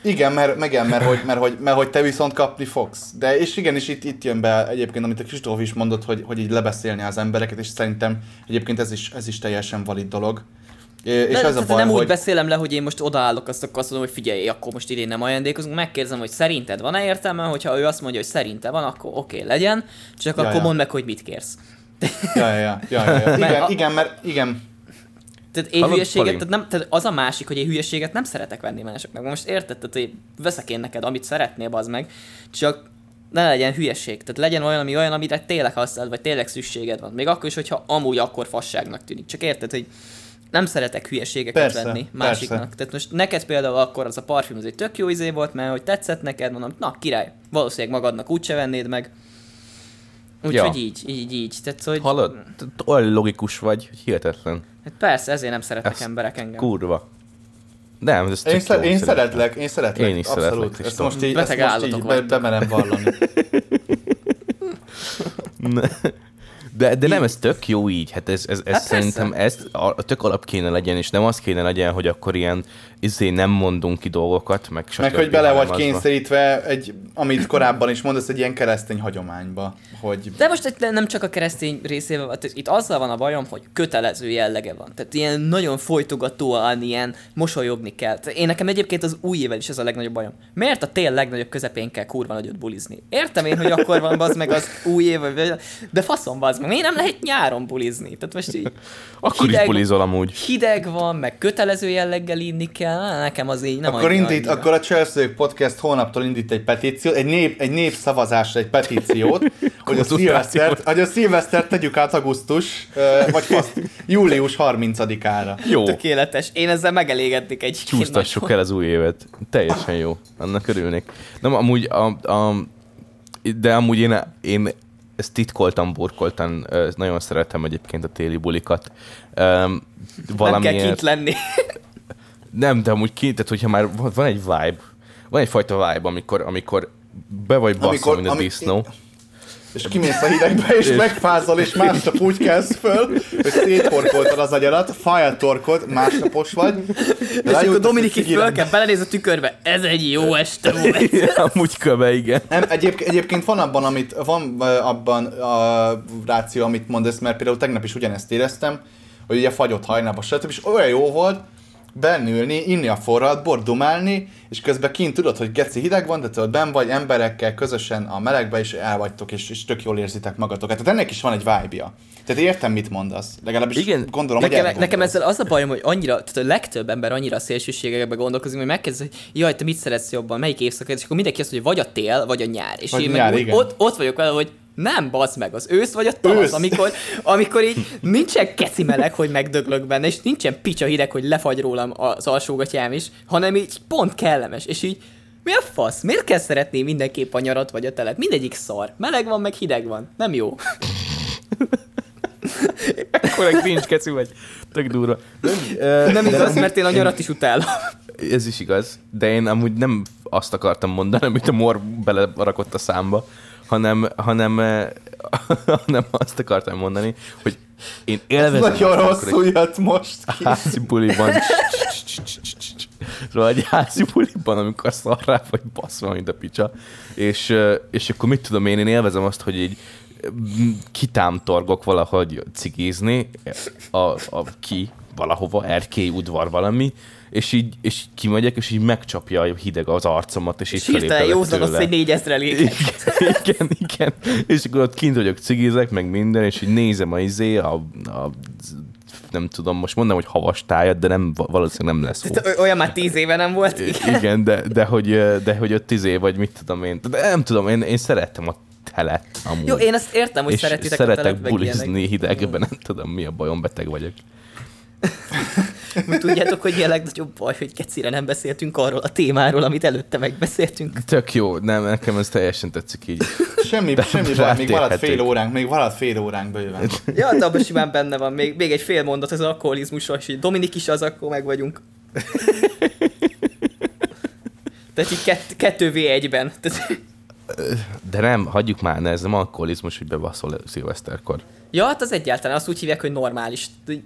Igen, mert, igen, mert, hogy, mert, hogy, mert hogy te viszont kapni fogsz. De és igen, és itt, itt jön be egyébként, amit a Kristóf is mondott, hogy, hogy így lebeszélni az embereket, és szerintem egyébként ez is, ez is teljesen valid dolog. És de, ez a baj, nem úgy hogy... beszélem le, hogy én most odaállok, azt akkor azt mondom, hogy figyelj, akkor most idén nem ajándékozunk, megkérdezem, hogy szerinted van-e értelme, hogyha ő azt mondja, hogy szerinte van, akkor oké, okay, legyen, csak Ja, akkor ja. mondd meg, hogy mit kérsz. Ja, ja, ja, ja, ja, ja. Igen, a- igen, mert igen, Tehát én Hallod, hülyeséget, Pali? tehát, nem, tehát az a másik, hogy én hülyeséget nem szeretek venni másoknak. Most érted, tehát hogy veszek én neked, amit szeretnél, az meg, csak ne legyen hülyeség. Tehát legyen olyan, ami olyan, amire tényleg használod, vagy tényleg szükséged van. Még akkor is, hogyha amúgy akkor fasságnak tűnik. Csak érted, hogy nem szeretek hülyeségeket Persze, venni persze. másiknak. Tehát most neked például akkor az a parfüm az egy tök jó izé volt, mert hogy tetszett neked, mondom, na király, valószínűleg magadnak úgyse vennéd meg. Úgyhogy Ja. így, így, így. Tehát, hogy, Hallod? Olyan logikus vagy, hogy hihetetlen. Hát persze, ezért nem szeretnek Ez emberek engem. Kurva. Nem, ez Én, szer- én szeretlek, én szeretlek, Én is abszolút. szeretlek, ezt Kristóf. most így, Beteg ezt most így be, bemerem vallani. De, de nem, ez tök jó így. Hát ez, ez, ez Hát szerintem ez a, tök alap kéne legyen, és nem az kéne legyen, hogy akkor ilyen izé nem mondunk ki dolgokat, meg Meg hogy bele vagy kényszerítve egy, amit korábban is mondasz, egy ilyen keresztény hagyományba, hogy De most itt nem csak a keresztény részével, van, tehát itt azzal van a bajom, hogy kötelező jellege van. Tehát ilyen nagyon folytogatóan, ilyen mosolyogni kell. Én nekem egyébként az új évvel is ez a legnagyobb bajom. Miért a tél legnagyobb közepén kell kurva nagyot bulizni? Értem én, hogy akkor van az meg az új év, de faszom bazd meg. Miért nem lehet nyáron bulizni? Tehát most így Akkor is bulizol amúgy. hideg van, meg kötelező jelleggel inni kell, nekem az így nem akkor annyira- indít, annyira. akkor a Chelsea Podcast hónaptól indít egy petíciót, egy nép, egy népszavazásra egy petíciót, hogy a szilvesztert, hogy a szilvesztert tegyük át augusztus, vagy fasz, július 30-ára. Jó. Tökéletes. Én ezzel megelégednék egy Csúsztassuk el az új évet. Teljesen jó. Annak örülnék. Nem, amúgy a, a, de amúgy én, én ezt titkoltan, burkoltan, nagyon szeretem egyébként a téli bulikat. Um, Nem kell kint lenni. Nem, de amúgy kint, tehát hogyha már van egy vibe, van egyfajta vibe, amikor, amikor be vagy basszol, Amikor- mint a ami- disznó. És kimész a hidegbe, és megfázol, és másnap úgy kelsz föl, hogy széttorkoltad az agyarat, fájltorkod, másnapos vagy. És akkor Dominik így föl kell, belenéz a tükörbe. Ez egy jó este volt. amúgy köve, igen. Nem, egyébként, egyébként van abban, amit, van abban a ráció, amit mondasz, mert például tegnap is ugyanezt éreztem, hogy ugye fagyott hajnába, stb. és olyan jó volt bennülni, inni a forrat, bort dumálni, és közben kint tudod, hogy geci hideg van, de tudod, ben vagy emberekkel közösen a melegbe, és elvagytok, és, és tök jól érzitek magatokat. Tehát ennek is van egy vibe-ja. Tehát értem, mit mondasz. Legalábbis Igen. gondolom, hogy Nekem, erre nekem ezzel az a bajom, hogy annyira, tehát a legtöbb ember annyira szélsőségekbe gondolkozik, hogy megkérdezi, hogy jaj, te mit szeretsz jobban, melyik évszakot, és akkor mindenki azt mondja, hogy vagy a tél, vagy a nyár. És Vagy én nyár, meg igen. ott, ott vagyok vele, hogy nem, bazd meg, az ősz vagy a tavasz, Ősz. amikor, amikor így nincsen keci meleg, hogy megdöglök benne, és nincsen picsa hideg, hogy lefagy rólam az alsógatyám is, hanem így pont kellemes, és így mi a fasz? Miért kell szeretni mindenképp a nyarat vagy a telet? Mindegyik szar. Meleg van, meg hideg van. Nem jó. Akkor egy nincs keci vagy. Tök durva. Nem, nem igaz, mert én a nyarat is utálom. Ez is igaz, de én amúgy nem azt akartam mondani, amit a mor belerakott a számba, hanem, hanem, hanem azt akartam mondani, hogy én élvezem... Ez nagyon rosszul jött most ki. Házi buliban. Szóval egy házi buliban, amikor szarrá vagy baszva, mint a picsa. És, és akkor mit tudom én, én élvezem azt, hogy így kitámtorgok valahogy cigizni, a, a ki valahova, erkély udvar valami, és így, és így kimegyek, és így megcsapja a hideg az arcomat, és, és így felépelek józan az, hogy négyezre igen, igen, igen, és akkor ott kint vagyok, cigizek, meg minden, és így nézem a izé, a, a nem tudom, most mondom, hogy havas tájat, de nem, valószínűleg nem lesz hó. Olyan már tíz éve nem volt. Igen, igen de, de, hogy, de hogy ott tíz év, vagy mit tudom én. De nem tudom, én, én szerettem a telet. Amúgy. Jó, én ezt értem, hogy és szeretitek szeretek a bulizni hidegben, nem tudom mi a bajom, beteg vagyok. Tudjátok, hogy a legnagyobb baj, hogy kecire nem beszéltünk arról a témáról, amit előtte megbeszéltünk. Tök jó, nem, nekem ez teljesen tetszik így. Semmi, de semmi baj, még valadt fél óránk, még valadt fél óránk bőven. Ja, de abban simán benne van, még, még egy fél mondat az alkoholizmusról, és így Dominik is az, akkor meg vagyunk. Tehát így kett, kettő v egyben. De nem, hagyjuk már, ne, ez nem alkoholizmus, hogy bebaszol szilveszterkor. Ja, hát az egyáltalán, azt úgy hívják, hogy normális.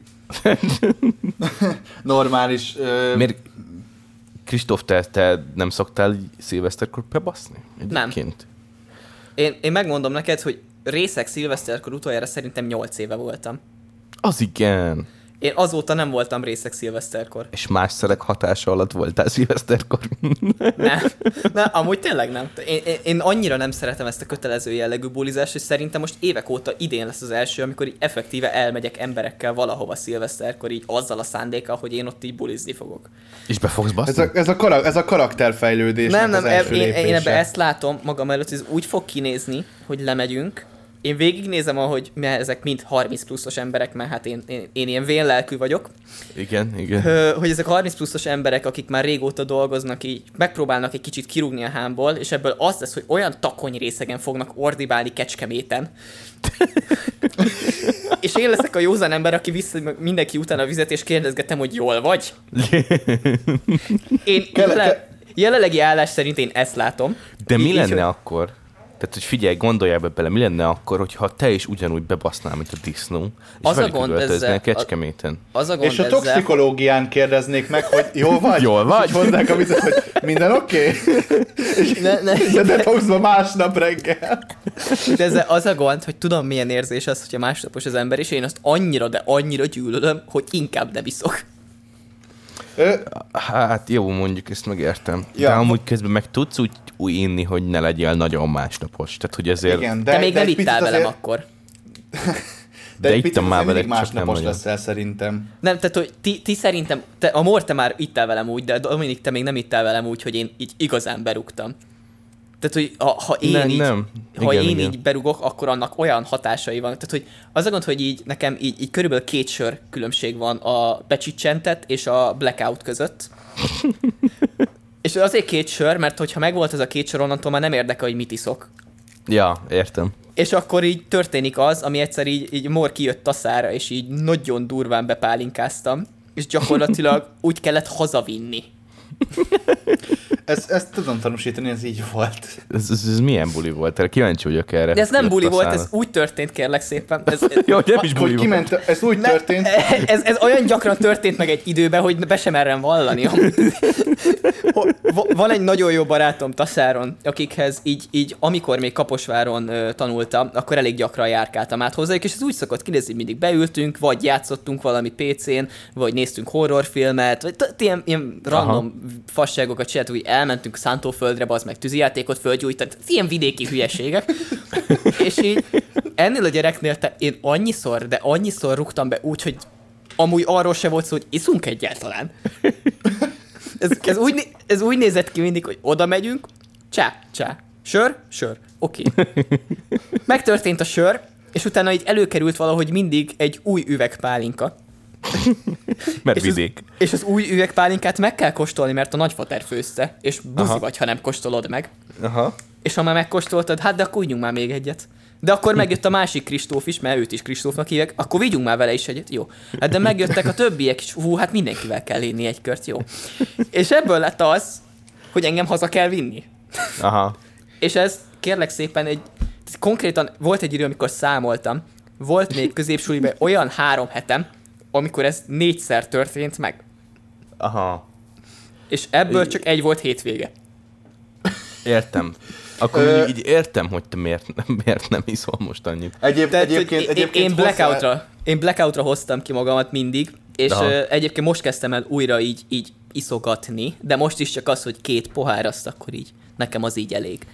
normális. Ö... Miért, Kristóf, te, te nem szoktál szilveszterkor bebaszni? Nem. Én, én megmondom neked, hogy részek szilveszterkor utoljára szerintem 8 éve voltam. Az igen. Én azóta nem voltam részek szilveszterkor. És más szerek hatása alatt voltál szilveszterkor? nem. nem, amúgy tényleg nem. Én, én, én annyira nem szeretem ezt a kötelező jellegű bulizást, és szerintem most évek óta idén lesz az első, amikor így effektíve elmegyek emberekkel valahova szilveszterkor, így azzal a szándékkal, hogy én ott így bulizni fogok. És be fogsz baszni? Ez a, ez a, karak, ez a karakterfejlődés. Nem, nem, az én, én ebbe ezt látom magam előtt, hogy ez úgy fog kinézni, hogy lemegyünk, én végignézem, ahogy mert ezek mind 30 pluszos emberek, mert hát én, én, én ilyen vénlelkű vagyok. Igen, igen. Hogy ezek 30 pluszos emberek, akik már régóta dolgoznak, így megpróbálnak egy kicsit kirúgni a hámból, és ebből az lesz, hogy olyan takony részegen fognak ordibálni kecskeméten. és én leszek a józan ember, aki vissza mindenki után a vizet, és kérdezgetem, hogy jól vagy. én jelen, jelenlegi állás szerint én ezt látom. De mi lenne akkor? Tehát, hogy figyelj, gondoljál be bele, mi lenne akkor, hogyha te is ugyanúgy bebasznál, mint a disznó, és az a gond ezzel, a Kecskeméten. Az a gond és a ezzel... toxikológián kérdeznék meg, hogy jó vagy? Jól vagy? Hozzák a vizet, hogy minden oké? Okay? ne, ne, de detoxba másnap reggel. De ez az a gond, hogy tudom milyen érzés az, hogyha másnapos az ember, és én azt annyira, de annyira gyűlölöm, hogy inkább nem iszok. Hát jó, mondjuk ezt megértem. Ja. De amúgy közben meg tudsz úgy, úgy inni, hogy ne legyél nagyon másnapos. Tehát, hogy ezért... Igen, de, de még de nem ittál velem azért... akkor. De, de itt már veled, másnapos leszel szerintem. Nem, tehát hogy ti, ti szerintem, te, a Mor, te már ittál velem úgy, de Dominik, te még nem ittál velem úgy, hogy én így igazán berúgtam. Tehát, hogy ha, ha én, nem, így, nem. Ha igen, én igen. így berugok, akkor annak olyan hatásai van. Tehát, hogy az a gond, hogy így nekem így, így körülbelül két sör különbség van a becsicsentett és a blackout között. és azért két sör, mert hogyha megvolt ez a két sör, onnantól már nem érdekel, hogy mit iszok. Ja, értem. És akkor így történik az, ami egyszer így, így mor kijött taszára, és így nagyon durván bepálinkáztam, és gyakorlatilag úgy kellett hazavinni. ezt, ezt tudom tanúsítani, ez így volt. Ez, ez, ez milyen buli volt? Erre kíváncsi vagyok erre. De ez nem buli volt, ez úgy történt, kérlek szépen. Ez, Jó, nem is buli kiment. Ez úgy ne, történt. Ez, ez olyan gyakran történt meg egy időben, hogy be sem merem vallani. Van egy nagyon jó barátom Taszáron, akikhez így, így amikor még Kaposváron uh, tanultam, akkor elég gyakran járkáltam át hozzájuk, és ez úgy szokott kinézni, mindig beültünk, vagy játszottunk valami PC-n, vagy néztünk horrorfilmet, vagy ilyen, ilyen random fasságokat csináltuk, hogy elmentünk Szántóföldre, az meg tűzijátékot földgyújtani, ilyen vidéki hülyeségek. és így ennél a gyereknél te, én annyiszor, de annyiszor rúgtam be úgy, hogy amúgy arról se volt szó, hogy iszunk egyáltalán. Ez, ez, úgy, ez úgy nézett ki mindig, hogy oda megyünk, csá, csá, sör, sör, oké. Okay. Megtörtént a sör, és utána így előkerült valahogy mindig egy új üveg pálinka. mert és vidék. Az, és az új üvegpálinkát meg kell kóstolni, mert a nagyfater főzte, és buzi Aha. vagy, ha nem kóstolod meg. Aha. És ha már megkóstoltad, hát de akkor már még egyet. De akkor megjött a másik Kristóf is, mert őt is Kristófnak hívják, akkor vigyunk már vele is egyet, jó. Hát de megjöttek a többiek is, hú, hát mindenkivel kell inni egy kört, jó. És ebből lett az, hogy engem haza kell vinni. Aha. És ez kérlek szépen egy, konkrétan volt egy idő, amikor számoltam, volt még középsuliban olyan három hetem, amikor ez négyszer történt meg. Aha. És ebből csak egy volt hétvége. Értem. Akkor Ö- mondjuk így értem, hogy te miért, miért nem iszol most annyit. Egyéb, Tehát, egyébként, egyébként én, blackoutra, én blackoutra hoztam ki magamat mindig, és Aha. egyébként most kezdtem el újra így, így iszogatni, de most is csak az, hogy két pohár, azt akkor így, nekem az így elég.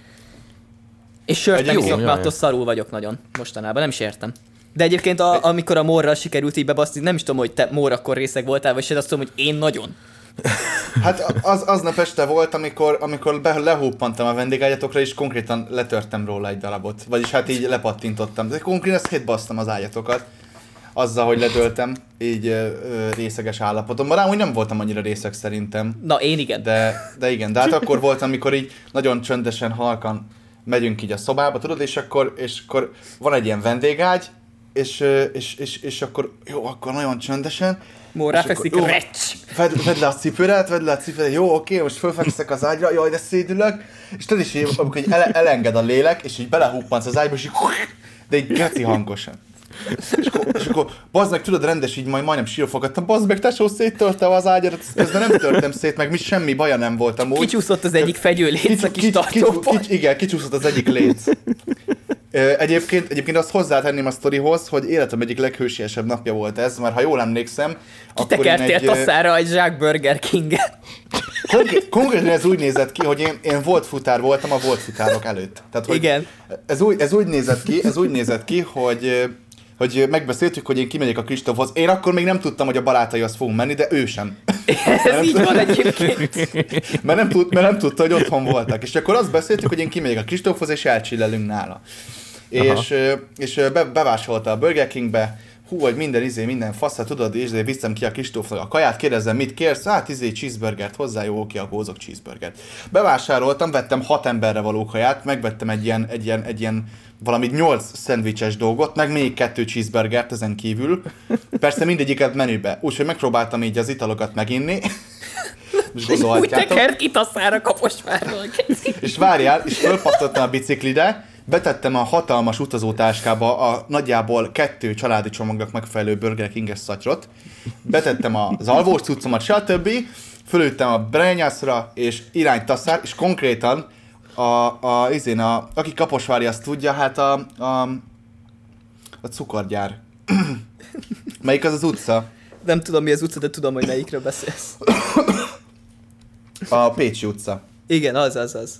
És sört nem Egyébként- iszok, Jó, mert jó, attól szarul vagyok nagyon mostanában, nem is értem. De egyébként a, amikor a morral sikerült így bebaszni, nem is tudom, hogy te mor akkor részeg voltál, vagy se, azt tudom, hogy én nagyon. Hát az, aznap este volt, amikor, amikor be, lehúppantam a vendégágyatokra, és konkrétan letörtem róla egy darabot. Vagyis hát így lepattintottam. De konkrétan szétbasztam az ágyatokat. Azzal, hogy ledöltem, így ö, ö, részeges állapotomban. Rám úgy nem voltam annyira részeg szerintem. Na, én igen. De, de igen, de hát akkor volt, amikor így nagyon csöndesen, halkan megyünk így a szobába, tudod, és akkor, és akkor van egy ilyen vendégágy, és, és, és, és akkor jó, akkor nagyon csöndesen. Mor és ráfeszik, akkor, jó, recs! Vedd, vedd le a cipőret, vedd le a cipőret, jó, oké, most fölfekszek az ágyra, jaj, de szédülök, és tudod is, amikor így ele, elenged a lélek, és így belehuppansz az ágyba, és így, de így geci hangosan. És akkor, és akkor bazd meg, tudod, rendes, így majd majdnem sírva fogadtam, bazd meg, tesó, széttörte az ágyadat, közben nem törtem szét, meg mi semmi baja nem volt amúgy. Kicsúszott az egyik fegyőléc a kis kics- tartóból. kics- igen, kicsúszott az egyik léc. Egyébként, egyébként azt hozzátenném a sztorihoz, hogy életem egyik leghősiesebb napja volt ez, mert ha jól emlékszem, Kitekertél ö, tasszára egy zsák Burger king Konkrét, konkrétan ez úgy nézett ki, hogy én, én volt futár voltam a volt futárok előtt. Tehát, hogy Igen. Ez úgy, ez úgy nézett ki, ez úgy nézett ki, hogy hogy megbeszéltük, hogy én kimegyek a Kristófhoz. Én akkor még nem tudtam, hogy a barátai fogunk menni, de ő sem. Ez így van egyébként. Mert nem, tud, mert nem tudta, hogy otthon voltak. És akkor azt beszéltük, hogy én kimegyek a Kristófhoz, és elcsillelünk nála. És, és be, bevásolta a Burger Kingbe, hú, hogy minden izé, minden fasza, tudod, és ezért viszem ki a Kristófnak a kaját, kérdezem, mit kérsz? Hát izé, cheeseburgert hozzá, jó, oké, akkor hozok cheeseburgert. Bevásároltam, vettem hat emberre való kaját, megvettem egy ilyen, egy ilyen, egy ilyen valami nyolc szendvicses dolgot, meg még kettő cheeseburgert ezen kívül. Persze mindegyiket menübe. Úgyhogy megpróbáltam így az italokat meginni. Most Úgy tekert ki tasszára kaposvárról. És várjál, és fölpattottam a biciklire, betettem a hatalmas utazótáskába a nagyjából kettő családi csomagnak megfelelő Burger King-es szatyrot, betettem az alvós cuccomat, stb. Fölültem a brenyászra, és irány taszár, és konkrétan a, a, izén a, aki Kaposvári azt tudja, hát a, a, a cukorgyár. Melyik az az utca? Nem tudom mi az utca, de tudom, hogy melyikről beszélsz. A Pécsi utca. Igen, az, az, az.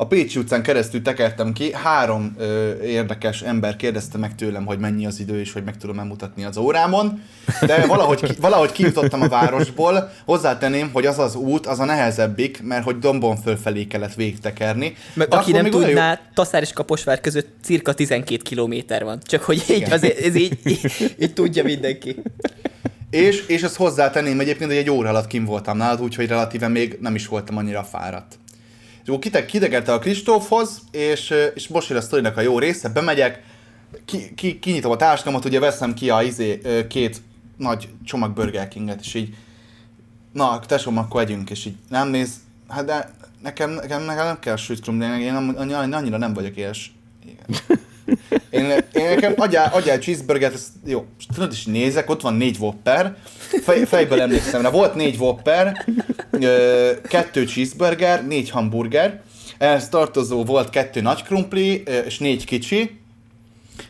A Pécsi utcán keresztül tekertem ki, három ö, érdekes ember kérdezte meg tőlem, hogy mennyi az idő, és hogy meg tudom mutatni az órámon, de valahogy, ki, valahogy kijutottam a városból, hozzátenném, hogy az az út, az a nehezebbik, mert hogy dombon fölfelé kellett végtekerni. Meg aki nem tudná, Taszár és Kaposvár között cirka 12 kilométer van. Csak hogy így, Igen. azért, ez így, így, így, tudja mindenki. És, és ezt hozzátenném egyébként, hogy egy óra alatt kim voltam nálad, úgyhogy relatíven még nem is voltam annyira fáradt. Kite- kidegette a Kristófhoz, és, és most jön a sztorinak a jó része, bemegyek, ki, ki, kinyitom a társadalmat, ugye veszem ki a izé, két nagy csomag Burger Kinget, és így, na, tesóm, akkor együnk, és így nem néz, hát de nekem, nekem, nekem nem kell sült krumpli, én annyira, nem vagyok. Igen. Én, én nekem adjál, adjál cheeseburgert, ezt, jó, tudod is nézek, ott van négy Whopper, Fej, fejből emlékszem rá, volt négy Whopper, kettő cheeseburger, négy hamburger, ehhez tartozó volt kettő nagy krumpli, és négy kicsi,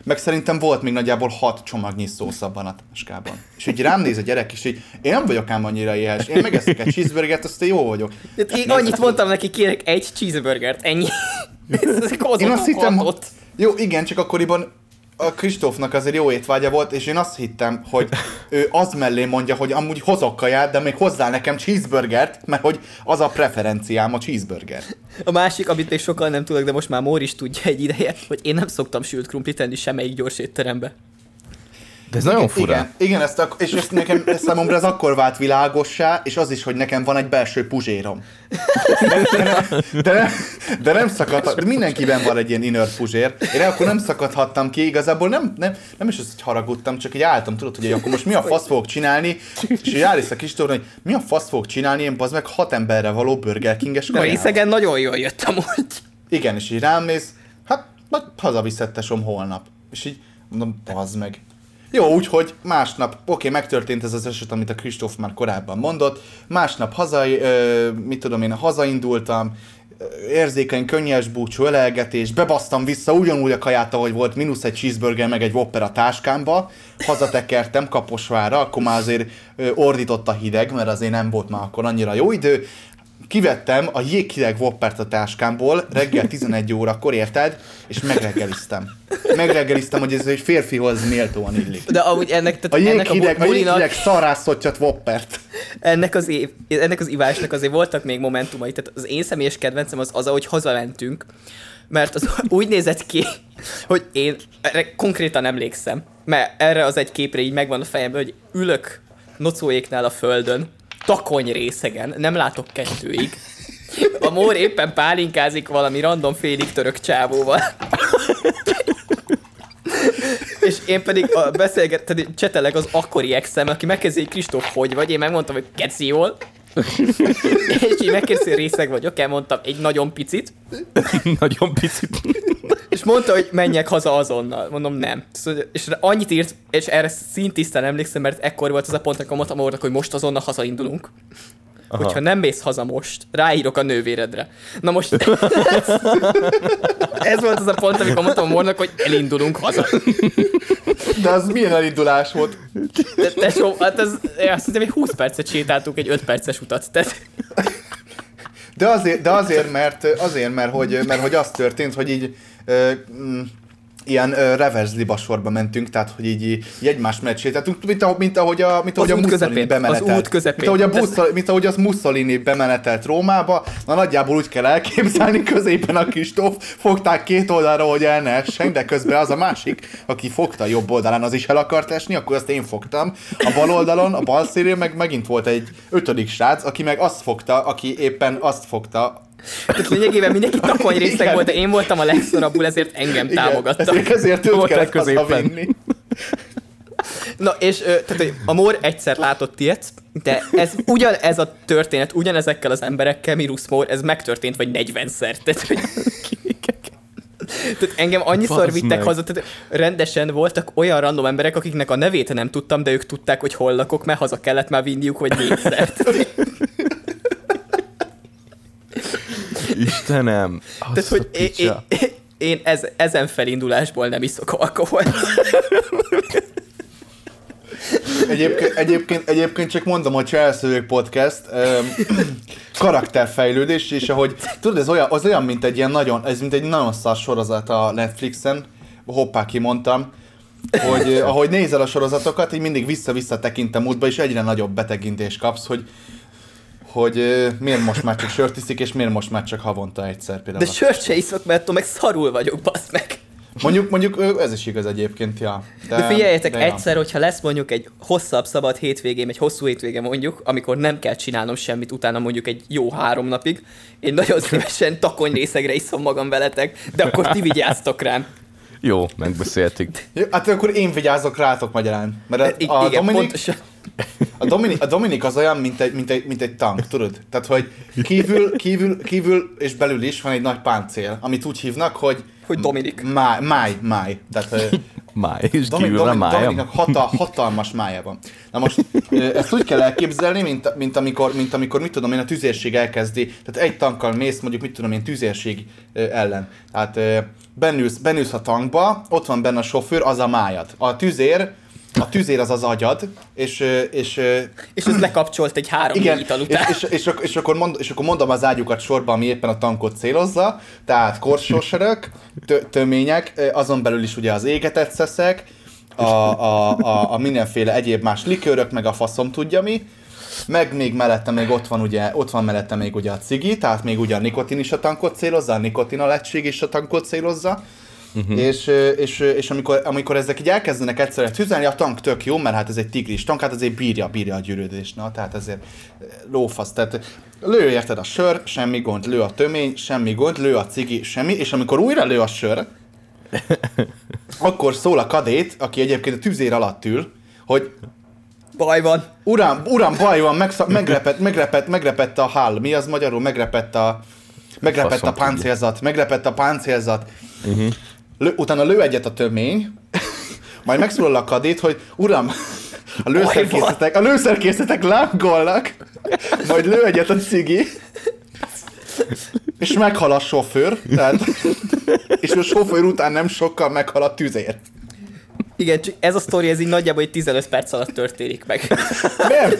meg szerintem volt még nagyjából hat csomagnyi szósz abban a táskában. És így rám néz a gyerek, és így, én nem vagyok ám annyira éhes, én megeszek egy cheeseburgert, aztán jó vagyok. Hát Én annyit mondtam neki, kérek egy cheeseburgert, ennyi. Ez Én azt hittem, ott. Jó, igen, csak akkoriban a Kristófnak azért jó étvágya volt, és én azt hittem, hogy ő az mellé mondja, hogy amúgy hozok kaját, de még hozzá nekem cheeseburgert, mert hogy az a preferenciám a cheeseburger. A másik, amit még sokan nem tudok, de most már Mór is tudja egy ideje, hogy én nem szoktam sült krumplit tenni semmelyik gyors étterembe. De ez nagyon fura. Igen, igen ezt ak- és ezt nekem ez számomra ez akkor vált világossá, és az is, hogy nekem van egy belső puzsérom. De, de, nem, de, nem, de nem szakadhat, de mindenkiben van egy ilyen inner puzsér. Én akkor nem szakadhattam ki, igazából nem, nem, nem is az, hogy haragudtam, csak így álltam, tudod, hogy akkor most mi a fasz fogok csinálni, és így állsz a kis torna, hogy mi a fasz fogok csinálni, én az meg hat emberre való Burger King-es Na, részegen nagyon jól jött amúgy. Igen, és így rám néz, hát, hát hazaviszed tesom holnap. És így mondom, az meg. Jó, úgyhogy másnap, oké, megtörtént ez az eset, amit a Kristóf már korábban mondott, másnap haza, ö, mit tudom én, hazaindultam, érzékeny, könnyes búcsú, ölelgetés, bebasztam vissza ugyanúgy a kaját, ahogy volt, mínusz egy cheeseburger, meg egy whopper a táskámba, hazatekertem Kaposvára, akkor már azért ordított a hideg, mert azért nem volt már akkor annyira jó idő, kivettem a jéghideg Whoppert a táskámból reggel 11 órakor, érted? És megreggeliztem. Megreggeliztem, hogy ez egy férfihoz méltóan illik. De amúgy ennek, tehát a jéghideg, ennek a, a jéghideg szarrászottyat Whoppert. Ennek az, év, ennek az ivásnak azért voltak még momentumai, tehát az én személyes kedvencem az az, ahogy hazamentünk, mert az úgy nézett ki, hogy én erre konkrétan emlékszem, mert erre az egy képre így megvan a fejemben, hogy ülök nocóéknál a földön, takony részegen, nem látok kettőig. A mór éppen pálinkázik valami random félig török csávóval. és én pedig a beszélget, csetelek az akkori exem, aki megkezdi, hogy Kristóf, hogy vagy? Én megmondtam, hogy keci jól. és így megkérdezi, részeg vagyok, elmondtam egy nagyon picit. nagyon picit. és mondta, hogy menjek haza azonnal. Mondom, nem. És annyit írt, és erre szintisztán emlékszem, mert ekkor volt az a pont, amikor mondtam hogy most azonnal hazaindulunk. Aha. Hogyha nem mész haza most, ráírok a nővéredre. Na most ez volt az a pont, amikor mondtam a hogy elindulunk haza. De az milyen elindulás volt? De, tesó, hát ez, azt hiszem, hogy 20 percet sétáltunk egy 5 perces utat. Tehát... De azért, de azért, mert, azért mert, hogy, mert hogy az történt, hogy így mm, ilyen uh, reverse liba sorba mentünk, tehát hogy így, így egymás mellett sétáltunk, mint, ahogy, mint ahogy a, mint ahogy a Mussolini bemenetelt. Az út közepén. Mint ahogy, a Mussolini, mint ahogy az Mussolini bemenetelt Rómába, na nagyjából úgy kell elképzelni, középen a Kristóf fogták két oldalra, hogy el ne essen, de közben az a másik, aki fogta a jobb oldalán, az is el akart esni, akkor azt én fogtam. A bal oldalon, a bal szélén meg megint volt egy ötödik srác, aki meg azt fogta, aki éppen azt fogta, tehát lényegében mindenki takony részeg volt, de én voltam a legszorabbul, ezért engem Igen, támogattak. Ezért, ezért őt kellett középen. Na, és tehát, a Mór egyszer látott ilyet, de ez ugyan ez a történet, ugyanezekkel az emberekkel, Mirus Mór, ez megtörtént vagy 40-szer. Tehát, hogy... Tehát engem annyiszor vittek meg. haza, tehát rendesen voltak olyan random emberek, akiknek a nevét nem tudtam, de ők tudták, hogy hol lakok, mert haza kellett már vinniuk, vagy négyszer. Istenem! Tehát, hogy én, én, én ez, ezen felindulásból nem iszok alkoholt. Egyébként, egyébként, egyébként csak mondom, hogy Cselszövők Podcast um, karakterfejlődés, és ahogy tudod, ez olyan, az olyan, mint egy ilyen nagyon, ez mint egy nagyon szar sorozat a Netflixen, hoppá kimondtam, hogy ahogy nézel a sorozatokat, így mindig vissza-vissza tekintem útba, és egyre nagyobb betekintést kapsz, hogy hogy miért most már csak sört iszik, és miért most már csak havonta egyszer például. De sört se iszok, mert attól meg szarul vagyok, basz meg. Mondjuk, mondjuk ez is igaz egyébként, ja. De, de figyeljetek, de egyszer, ja. hogyha lesz mondjuk egy hosszabb szabad hétvégém, egy hosszú hétvége mondjuk, amikor nem kell csinálnom semmit, utána mondjuk egy jó három napig, én nagyon szívesen takony részegre iszom magam veletek, de akkor ti vigyáztok rám. Jó, megbeszéltük. Hát akkor én vigyázok rátok magyarán. Mert a, a igen, Dominik, pontosan. A Dominik, a Dominik az olyan, mint egy, mint, egy, mint egy tank, tudod? Tehát, hogy kívül, kívül, kívül és belül is van egy nagy páncél, amit úgy hívnak, hogy... Hogy Dominik. Máj, máj, máj. Tehát, máj, és Dominik, kívül Dominik, Dominiknak hatal, hatalmas mája van. Na most ezt úgy kell elképzelni, mint, mint, amikor, mint amikor, mit tudom én, a tüzérség elkezdi, tehát egy tankkal mész, mondjuk, mit tudom én, tüzérség ellen. Tehát bennülsz, bennülsz a tankba, ott van benne a sofőr, az a májad. A tüzér a tüzér az az agyad, és... És, és ez lekapcsolt egy három igen, ital után. És, és, és, és, akkor mond, és akkor mondom az ágyukat sorba, ami éppen a tankot célozza, tehát korsósörök, tömények, azon belül is ugye az égetett szeszek, a, a, a, a mindenféle egyéb más likőrök, meg a faszom tudja mi, meg még mellette még ott van ugye, ott van mellette még ugye a cigi, tehát még ugye a nikotin is a tankot célozza, a nikotin a is a tankot célozza, Uh-huh. És, és, és amikor, amikor ezek így elkezdenek egyszerre tüzelni, a tank tök jó, mert hát ez egy tigris tank, hát azért bírja, bírja a gyűrődést, na, tehát ezért lófasz, tehát lő érted a sör, semmi gond, lő a tömény, semmi gond, lő a cigi, semmi, és amikor újra lő a sör, akkor szól a kadét, aki egyébként a tüzér alatt ül, hogy Baj van. Uram, uram, baj van, megsz- megrepett, megrepett, megrepett a hál. Mi az magyarul? Megrepett a... Megrepett Faszom a páncélzat, megrepett a páncélzat. Uh-huh. Lő, utána lő egyet a tömény, majd megszólal a kadét, hogy uram, a lőszerkészletek, a lőszerkészletek lángolnak, majd lő egyet a cigi, és meghal a sofőr, tehát, és a sofőr után nem sokkal meghal a tüzér. Igen, csak ez a sztori, ez így nagyjából egy 15 perc alatt történik meg. Nem,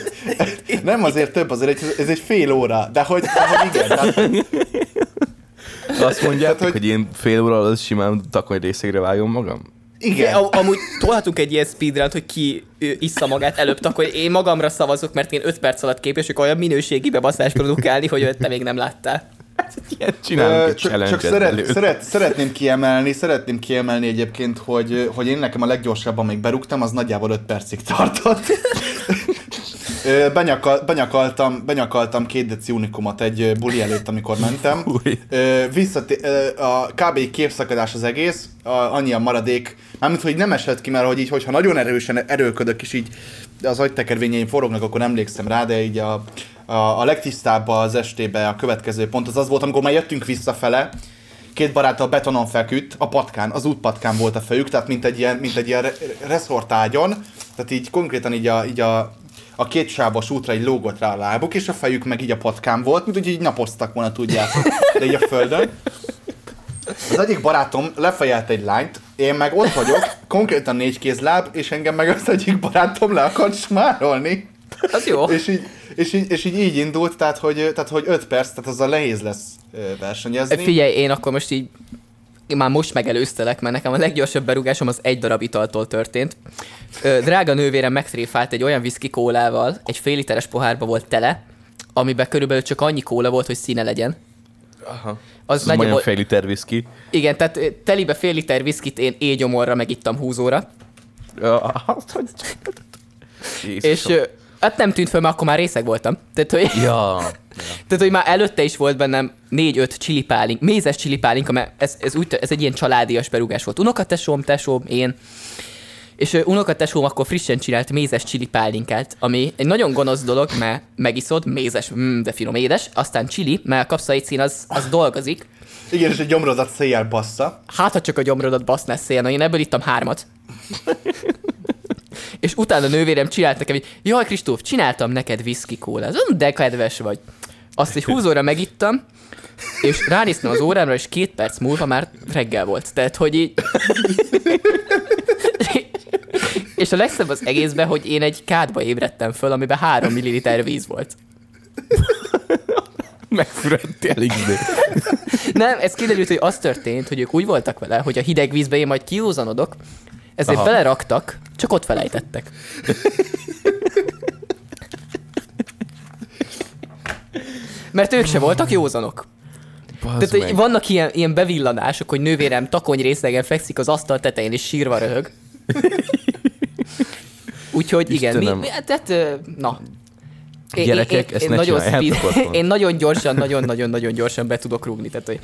nem azért több, azért egy, ez egy fél óra, de hogy, de hogy igen, tehát, Azt mondják, hogy- hogy... hogy én fél óra alatt simán takony részegre vágom magam? igen. Am- amúgy tolhatunk egy ilyen speedrun hogy ki ő, issza magát előbb, akkor én magamra szavazok, mert én 5 perc alatt képesek olyan minőségi bebaszást produkálni, hogy őt te még nem láttál. Ilyen csinálunk Ö, csak, csak szeret, szeret, szeretném kiemelni, szeretném kiemelni egyébként, hogy, hogy én nekem a leggyorsabban még berúgtam, az nagyjából 5 percig tartott. Benyakal, benyakaltam, benyakaltam két deci unikumot egy buli előtt, amikor mentem. Visszaté- a kb. képszakadás az egész, a, annyi a maradék, mármint, hogy nem esett ki, mert hogy így, hogyha nagyon erősen erőlködök, és így az agytekervényeim forognak, akkor emlékszem rá, de így a, a, a legtisztább az estébe a következő pont az az volt, amikor már jöttünk visszafele, két baráttal betonon feküdt, a patkán, az útpatkán volt a fejük, tehát mint egy ilyen, mint egy ilyen re- reszortágyon, tehát így konkrétan így a, így a, a két sávos útra így lógott rá a lábuk, és a fejük meg így a patkán volt, mint hogy így napoztak volna, tudjátok, de így a földön. Az egyik barátom lefejelt egy lányt, én meg ott vagyok, konkrétan négy kézláb, és engem meg az egyik barátom le akart smárolni. Az jó. És így, és így, és így, így indult, tehát hogy, tehát hogy öt perc, tehát az a nehéz lesz versenyezni. Figyelj, én akkor most így én már most megelőztelek, mert nekem a leggyorsabb berúgásom az egy darab italtól történt. Ö, drága nővérem megtréfált egy olyan whisky kólával, egy fél literes pohárba volt tele, amiben körülbelül csak annyi kóla volt, hogy színe legyen. Aha. Az majdnem nagyjából, fél liter whisky. igen, tehát telibe fél liter viszkit én éjgyomorra megittam húzóra, és hát nem tűnt föl, mert akkor már részeg voltam. Tehát, hogy, Ja. Tehát, hogy már előtte is volt bennem négy-öt csilipálink, mézes csilipálink, mert ez, ez, úgy, ez egy ilyen családias berúgás volt. Unokatesóm, tesóm, én. És ö, unokatesóm akkor frissen csinált mézes csilipálinkát, ami egy nagyon gonosz dolog, mert megiszod, mézes, mm, de finom édes, aztán csili, mert a kapszaicin az, az dolgozik. Igen, és egy gyomrodat széjjel bassza. Hát, ha csak a gyomrodat baszná szélna, én ebből ittam hármat. és utána a nővérem csinált nekem, hogy jaj Kristóf, csináltam neked whisky kólát, de kedves vagy. Azt egy húzóra megittam, és ránéztem az órámra, és két perc múlva már reggel volt. Tehát, hogy így... és a legszebb az egészben, hogy én egy kádba ébredtem föl, amiben három milliliter víz volt. Megfürödtél idő. Nem, ez kiderült, hogy az történt, hogy ők úgy voltak vele, hogy a hideg vízbe én majd kiúzanodok, ezért Aha. beleraktak, csak ott felejtettek. Mert ők se voltak józanok. Tehát hogy vannak ilyen, ilyen bevillanások, hogy nővérem takony részegen fekszik az asztal tetején és sírva röhög. Úgyhogy igen, mi, Istenem. mi, tehát, ö, na. Én- Gyerekek, ezt ne nagyon otthon. én nagyon gyorsan, nagyon-nagyon-nagyon gyorsan be tudok rúgni, tehát, hogy,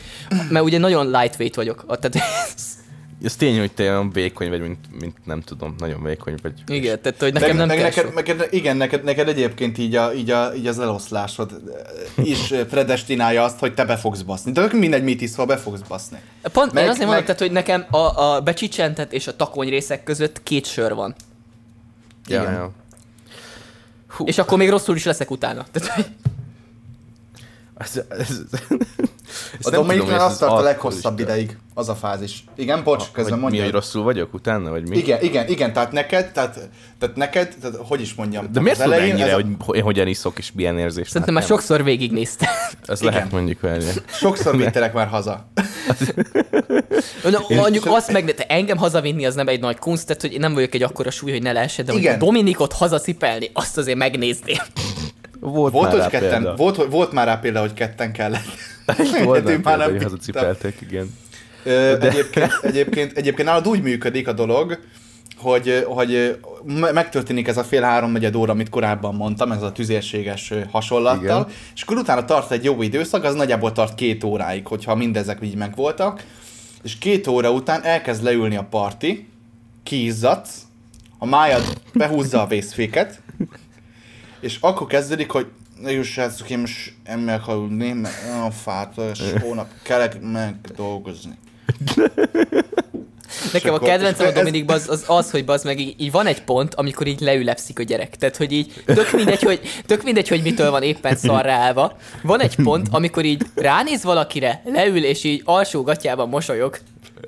mert ugye nagyon lightweight vagyok. Tehát, Ez tény, hogy te olyan vékony vagy, mint, mint nem tudom, nagyon vékony vagy. igen, tehát, hogy nekem nem kell neked, neked, igen, neked, neked egyébként így, a, így, a, így az eloszlásod is predestinálja azt, hogy te be fogsz baszni. De mindegy, mit iszol, be fogsz baszni. Pont meg- én azért mondom, meg- tehát, hogy nekem a, a becsicsentett és a takony részek között két sör van. Ja, Igen. ja. Hú, És akkor még rosszul is leszek utána. Tehát, hogy ez, ez, ez, A Dominiknál azt tart a leghosszabb ideig, az a fázis. Igen, bocs, közben Mi, mondja. hogy rosszul vagyok utána, vagy mi? Igen, igen, igen, tehát neked, tehát, tehát neked, tehát, hogy is mondjam. De miért tudod ennyire, a- hogy hogyan iszok, és milyen érzés? szerintem már nekem? sokszor végignéztem. Ez Igen. lehet mondjuk velni. Sokszor vittelek már haza. Na, mondjuk azt meg, te engem hazavinni az nem egy nagy kunst, tehát hogy én nem vagyok egy akkora súly, hogy ne lehessen, de hogy Igen. a Dominikot hazacipelni, azt azért megnézném. Volt, Volt, már hogy ketten, példa. volt, volt már rá példa, hogy ketten kellett. Volt már példa, vittem. hazacipeltek, igen. De... egyébként, egyébként, egyébként nálad úgy működik a dolog, hogy, hogy megtörténik ez a fél három negyed óra, amit korábban mondtam, ez a tüzérséges hasonlattal, Igen. és akkor utána tart egy jó időszak, az nagyjából tart két óráig, hogyha mindezek így megvoltak, és két óra után elkezd leülni a parti, kiizzadsz, a májad behúzza a vészféket, és akkor kezdődik, hogy ne jó srácok, én most emmel aludni, mert a fát, és hónap kelek meg dolgozni. Nekem a kedvencem a Dominikban az, az, az, hogy az meg így, így, van egy pont, amikor így leülepszik a gyerek. Tehát, hogy így tök mindegy, hogy, tök mindegy, hogy mitől van éppen szarra Van egy pont, amikor így ránéz valakire, leül, és így alsó gatyában mosolyog.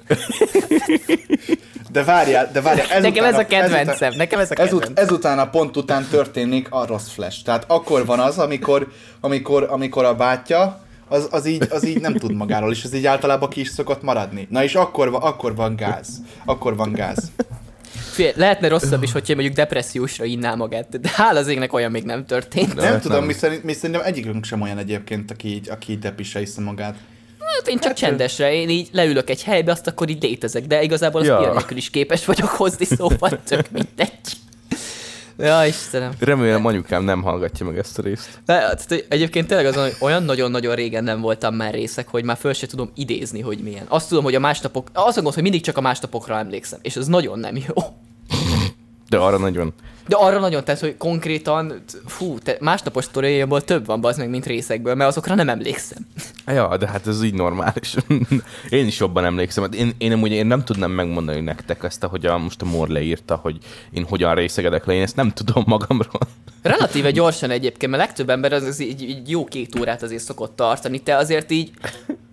De várjál, de várjál. Ezután nekem ez a kedvencem, ezután, nekem ez a kedvencem. Ezut, ezután a pont után történik a rossz flash. Tehát akkor van az, amikor, amikor, amikor a bátya az, az, így, az így nem tud magáról, és az így általában ki is szokott maradni. Na és akkor, akkor van gáz. Akkor van gáz. Fé, lehetne rosszabb is, hogyha mondjuk depressziósra inná magát, de hál az égnek olyan még nem történt. Nem, nem tudom, mi, szerint, mi szerintem egyikünk sem olyan egyébként, aki így, aki így depisre iszza magát. Hát én csak hát, csendesre, én így leülök egy helybe, azt akkor így létezek, de igazából az ja. is képes vagyok hozni, szóval csak mindegy. Ja, Istenem. Remélem anyukám nem hallgatja meg ezt a részt. De, tehát egyébként tényleg azon, hogy olyan nagyon-nagyon régen nem voltam már részek, hogy már föl se tudom idézni, hogy milyen. Azt tudom, hogy a másnapok, azt gond, hogy mindig csak a másnapokra emlékszem, és ez nagyon nem jó. De arra nagyon. De arra nagyon, tehát, hogy konkrétan, fú, te másnapos sztoriaiból több van az meg, mint részekből, mert azokra nem emlékszem. Ja, de hát ez így normális. én is jobban emlékszem. Hát én, én, amúgy én nem tudnám megmondani nektek ezt, hogy a, most a Mor leírta, hogy én hogyan részegedek le, én ezt nem tudom magamról. Relatíve gyorsan egyébként, mert legtöbb ember az, az így, így jó két órát azért szokott tartani. Te azért így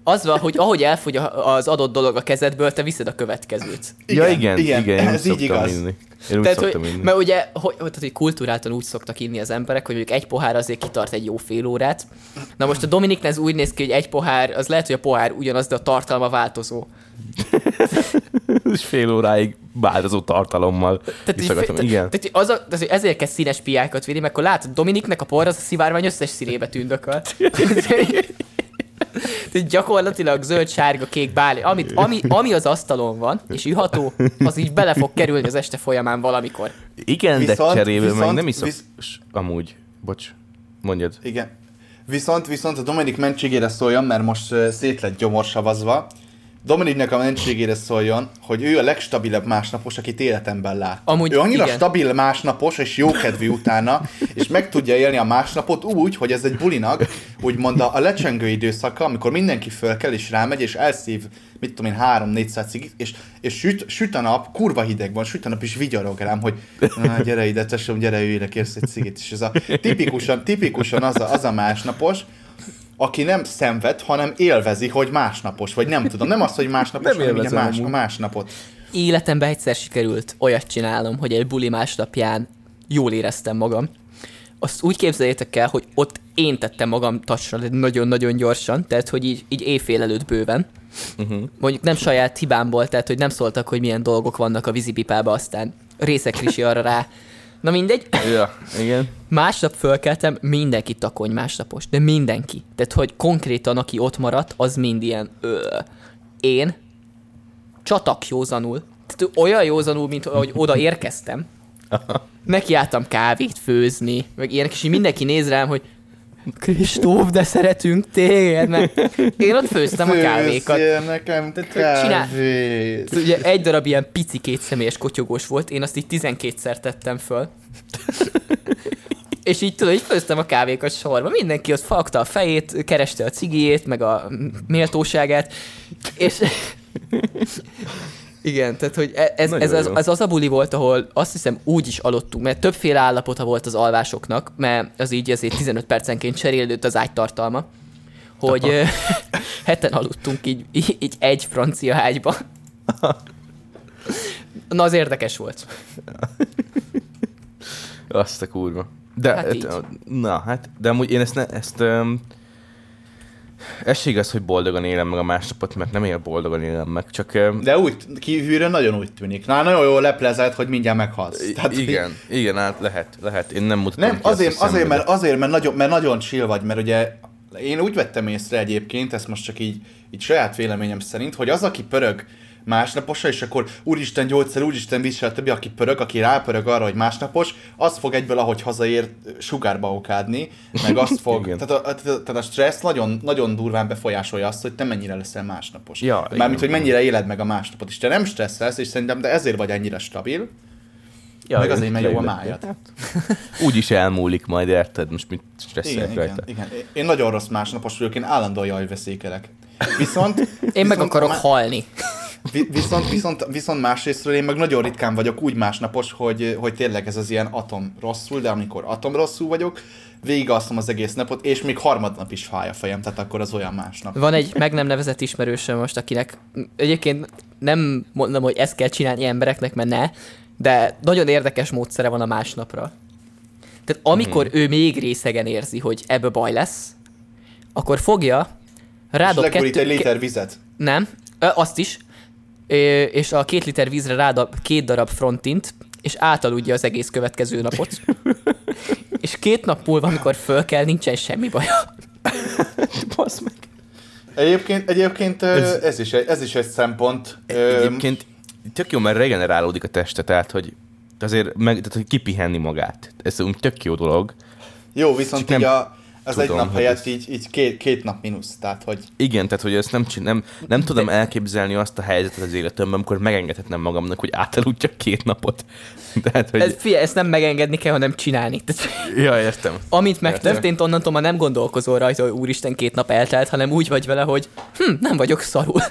az van, hogy ahogy elfogy az adott dolog a kezedből, te viszed a következőt. Igen, ja, igen, igen, igen ez így igaz. Inni. Én úgy tehát, hogy, inni. Mert ugye, hogy, tehát, hogy kultúráltan úgy szoktak inni az emberek, hogy mondjuk egy pohár azért kitart egy jó fél órát. Na most a Dominiknál ez úgy néz ki, hogy egy pohár, az lehet, hogy a pohár ugyanaz, de a tartalma változó. És fél óráig változó tartalommal. Tehát, így, igen. Tehát, az a, tehát, ezért kell színes piákat vinni, mert akkor látod, Dominiknek a por az a szivárvány összes színébe tündököl. Tehát gyakorlatilag zöld, sárga, kék, báli, amit, ami, ami az asztalon van, és iható, az így bele fog kerülni az este folyamán valamikor. Igen, viszont, de cserébe viszont, meg nem iszok. Visz... Amúgy, bocs, mondjad. Igen. Viszont, viszont a Dominik mentségére szóljon, mert most szét lett gyomorsavazva, Dominiknek a mentségére szóljon, hogy ő a legstabilabb másnapos, akit életemben lát. Amúgy ő annyira igen. stabil másnapos és jókedvű utána, és meg tudja élni a másnapot úgy, hogy ez egy bulinak, úgymond a, a lecsengő időszaka, amikor mindenki föl kell és rámegy, és elszív, mit tudom én, három 400 cigit, és, és süt, süt a nap, kurva hideg van, süt a nap, és vigyorog rám, hogy na, gyere ide, tesóm, gyere, ülj kérsz egy cigit. És ez a tipikusan, tipikusan az a, az a másnapos, aki nem szenved, hanem élvezi, hogy másnapos, vagy nem tudom, nem az, hogy másnapos, nem hanem más, a másnapot. Életemben egyszer sikerült olyat csinálnom, hogy egy buli másnapján jól éreztem magam. Azt úgy képzeljétek el, hogy ott én tettem magam tacsra nagyon-nagyon gyorsan, tehát hogy így, így éjfél előtt bőven. Uh-huh. Mondjuk nem saját hibámból, tehát hogy nem szóltak, hogy milyen dolgok vannak a vízipipába, aztán részek Risi arra rá Na mindegy. Ja, igen. Másnap fölkeltem, mindenki takony másnapos, de mindenki. Tehát, hogy konkrétan aki ott maradt, az mind ilyen ö, én csatak józanul. Tehát olyan józanul, mint ahogy oda érkeztem. Nekiálltam kávét főzni, meg ilyenek, és így mindenki néz rám, hogy Kristóf, de szeretünk téged, mert én ott főztem a kávékat. nekem kávét. Ugye egy darab ilyen pici kétszemélyes kotyogós volt, én azt így 12-szer tettem föl. és így tudod, így főztem a kávékat sorba. Mindenki ott fakta a fejét, kereste a cigijét, meg a méltóságát, és igen, tehát hogy e- ez, ez, ez, ez az a buli volt, ahol azt hiszem úgy is aludtunk, mert többféle állapota volt az alvásoknak, mert az így azért 15 percenként cserélődött az ágytartalma, hogy heten aludtunk így, így egy francia ágyba. Na, az érdekes volt. Azt a kurva. De, hát így. na, hát, de amúgy én ezt, ne, ezt um, ez igaz, hogy boldogan élem meg a másnapot, mert nem él boldogan élem meg, csak... De úgy, kívülről nagyon úgy tűnik. Na, nagyon jól leplezett, hogy mindjárt meghalsz. Tehát, igen, igen, hát lehet, lehet. Én nem mutatom Nem, azért, azért, mert, azért mert, nagyon, mert nagyon chill vagy, mert ugye én úgy vettem észre egyébként, ezt most csak így, így saját véleményem szerint, hogy az, aki pörög másnaposra, és akkor úristen gyógyszer, úristen víz, többi, aki pörög, aki rápörög arra, hogy másnapos, az fog egyből, ahogy hazaér, sugárba okádni, meg azt fog, tehát, a, tehát a stressz nagyon, nagyon durván befolyásolja azt, hogy te mennyire leszel másnapos. Ja, Mármint, hogy mennyire éled meg a másnapot. És te nem stresszelsz, és szerintem de ezért vagy ennyire stabil, Ja, meg azért, mert jó a májad. Úgy is elmúlik majd, érted? Most mit stresszelek igen, rajta. Igen, igen. Én nagyon rossz másnapos vagyok, én állandóan jaj veszékelek. Viszont... Én viszont meg akarok má... halni. Viszont, viszont, viszont másrésztről én meg nagyon ritkán vagyok úgy másnapos, hogy, hogy tényleg ez az ilyen atom rosszul, de amikor atom rosszul vagyok, végigalszom az egész napot, és még harmadnap is fáj a fejem, tehát akkor az olyan másnap. Van egy meg nem nevezett ismerősöm most, akinek egyébként nem mondom, hogy ezt kell csinálni embereknek, mert ne, de nagyon érdekes módszere van a másnapra. Tehát amikor hmm. ő még részegen érzi, hogy ebből baj lesz, akkor fogja, rádob kettő... egy liter vizet. Nem, azt is, és a két liter vízre rádob két darab frontint, és átaludja az egész következő napot. és két nap múlva, amikor föl kell, nincsen semmi baja. Basz meg. Egyébként, egyébként ez, ez, is egy, ez is egy szempont. Egyébként tök jó, mert regenerálódik a teste, tehát hogy azért meg, tehát, hogy kipihenni magát. Ez úgy tök jó dolog. Jó, viszont így nem... a, az tudom, egy nap helyett így, így két, két nap mínusz, tehát hogy... Igen, tehát hogy ezt nem, nem, nem tudom elképzelni azt a helyzetet az életemben, amikor megengedhetnem magamnak, hogy átaludjak két napot. Tehát, hogy... Ez, fia, ezt nem megengedni kell, hanem csinálni. Ja, értem. Amint megtörtént, értem. onnantól már nem gondolkozol rajta, hogy úristen két nap eltelt, hanem úgy vagy vele, hogy hm, nem vagyok szarul.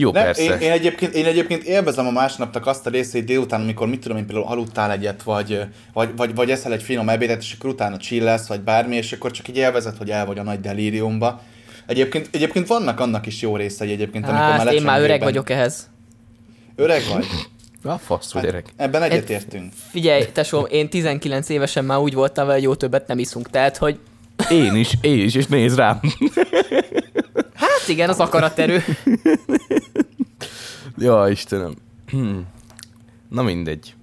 Jó, nem, persze. Én, én, egyébként, én egyébként élvezem a másnapnak azt a részét délután, amikor mit tudom én például aludtál egyet, vagy, vagy, vagy, vagy eszel egy finom ebédet, és akkor utána lesz, vagy bármi, és akkor csak így élvezed, hogy el vagy a nagy delíriumba. Egyébként, egyébként vannak annak is jó részei egyébként, amikor hát, már én már öreg vagyok ehhez. Öreg vagy? A fasz, hogy öreg. Ebben egyetértünk. Figyelj, tesó, én 19 évesen már úgy voltam vele, hogy jó többet nem iszunk, tehát, hogy... Én is, én is, és nézd rám. Hát igen, az akaraterő. ja, Istenem. Na mindegy.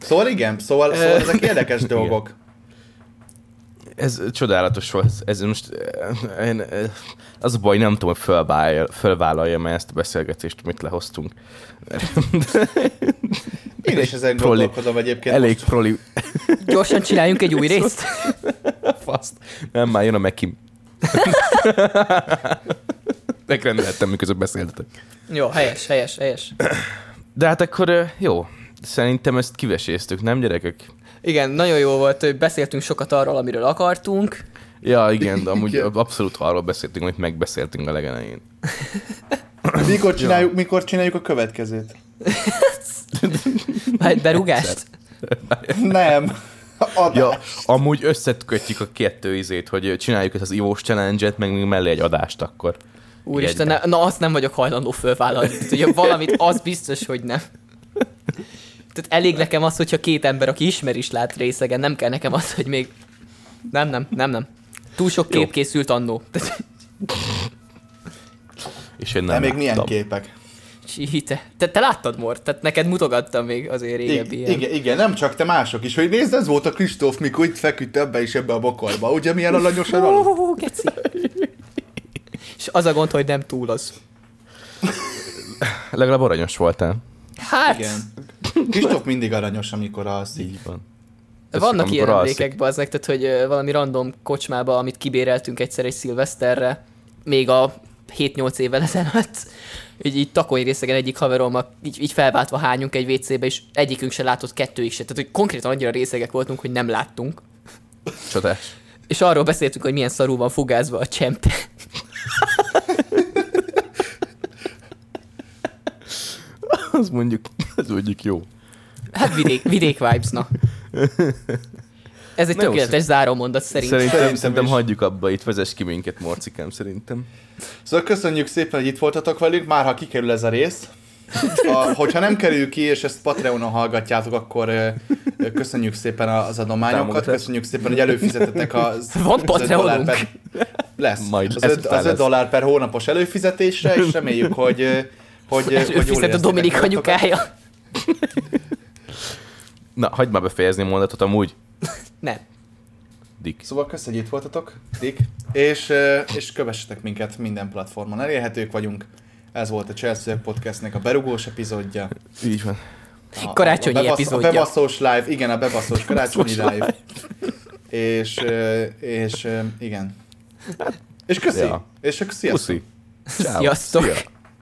Szóval igen, szóval, szóval ezek érdekes dolgok. Ez csodálatos volt. Ez, most, én, az a baj, nem tudom, hogy fölvállaljam ezt a beszélgetést, amit lehoztunk. Én is ezen proli, gondolkodom egyébként Elég most. proli. Gyorsan csináljunk egy új részt. Faszt. Nem, már jön a Mekim. Megrendeltem, miközben beszéltetek. Jó, helyes, helyes, helyes. De hát akkor jó. Szerintem ezt kiveséztük, nem gyerekek? Igen, nagyon jó volt, hogy beszéltünk sokat arról, amiről akartunk. Ja, igen, de amúgy igen. abszolút arról beszéltünk, amit megbeszéltünk a legelején. Mikor csináljuk, mikor csináljuk a következőt? Majd berúgást? Nem. Adás. Ja, amúgy összekötjük a kettő izét, hogy csináljuk ezt az ivós challenge-et, meg még mellé egy adást akkor. Úristen, ne, na azt nem vagyok hajlandó fölvállalni. Ugye valamit, az biztos, hogy nem. Tehát elég nekem az, hogyha két ember, aki ismer is lát részegen, nem kell nekem az, hogy még... Nem, nem, nem, nem. Túl sok kép Jó. készült annó. És én nem De még milyen képek? Te, te, te láttad, Mort? Tehát neked mutogattam még azért régebbi igen, igen, igen, nem csak te mások is, hogy nézd, ez volt a Kristóf, mikor itt feküdt ebbe és ebbe a bokorba. Ugye milyen alanyosan aludt? geci. És az a gond, hogy nem túl az. Legalább aranyos voltál. Hát... Igen. Kristóf mindig aranyos, amikor alszik. Így van. Ezt Vannak ilyen emlékek, bazzek, tehát hogy valami random kocsmába, amit kibéreltünk egyszer egy szilveszterre, még a 7-8 évvel ezelőtt, így, így takony részegen egyik haverommal így, így felváltva hányunk egy WC-be, és egyikünk se látott, kettőig se. Tehát, hogy konkrétan annyira részegek voltunk, hogy nem láttunk. Csodás. És arról beszéltünk, hogy milyen szarul van fogázva a csempe. az mondjuk, az mondjuk jó. Hát vidék, vidék vibes, na. Ez egy tökéletes mondat szerintem. Szerintem, szerintem, szerintem hagyjuk abba, itt vezess ki minket, Morcikám, szerintem. Szóval köszönjük szépen, hogy itt voltatok velük, már ha kikerül ez a rész. A, hogyha nem kerül ki, és ezt Patreonon hallgatjátok, akkor ö, köszönjük szépen az adományokat, köszönjük szépen, hogy előfizetetek az Van Patreonunk? Per, lesz. Majd az 5 az öt dollár per hónapos előfizetésre, és reméljük, hogy hogy, hogy jól a Dominik anyukája. Na, hagyd már befejezni a mondatot amúgy. Nem. Dick. Szóval köszönjük, hogy itt voltatok, Dick. És, és kövessetek minket minden platformon. Elérhetők vagyunk. Ez volt a Chelsea Podcastnek a berugós epizódja. Így van. A, karácsonyi a, bebasz, epizódja. A bebaszós live, igen, a bebaszós karácsonyi live. és, és igen. És köszi. Ja. És akkor sziasztok. Puszi. Sziasztok. Szia.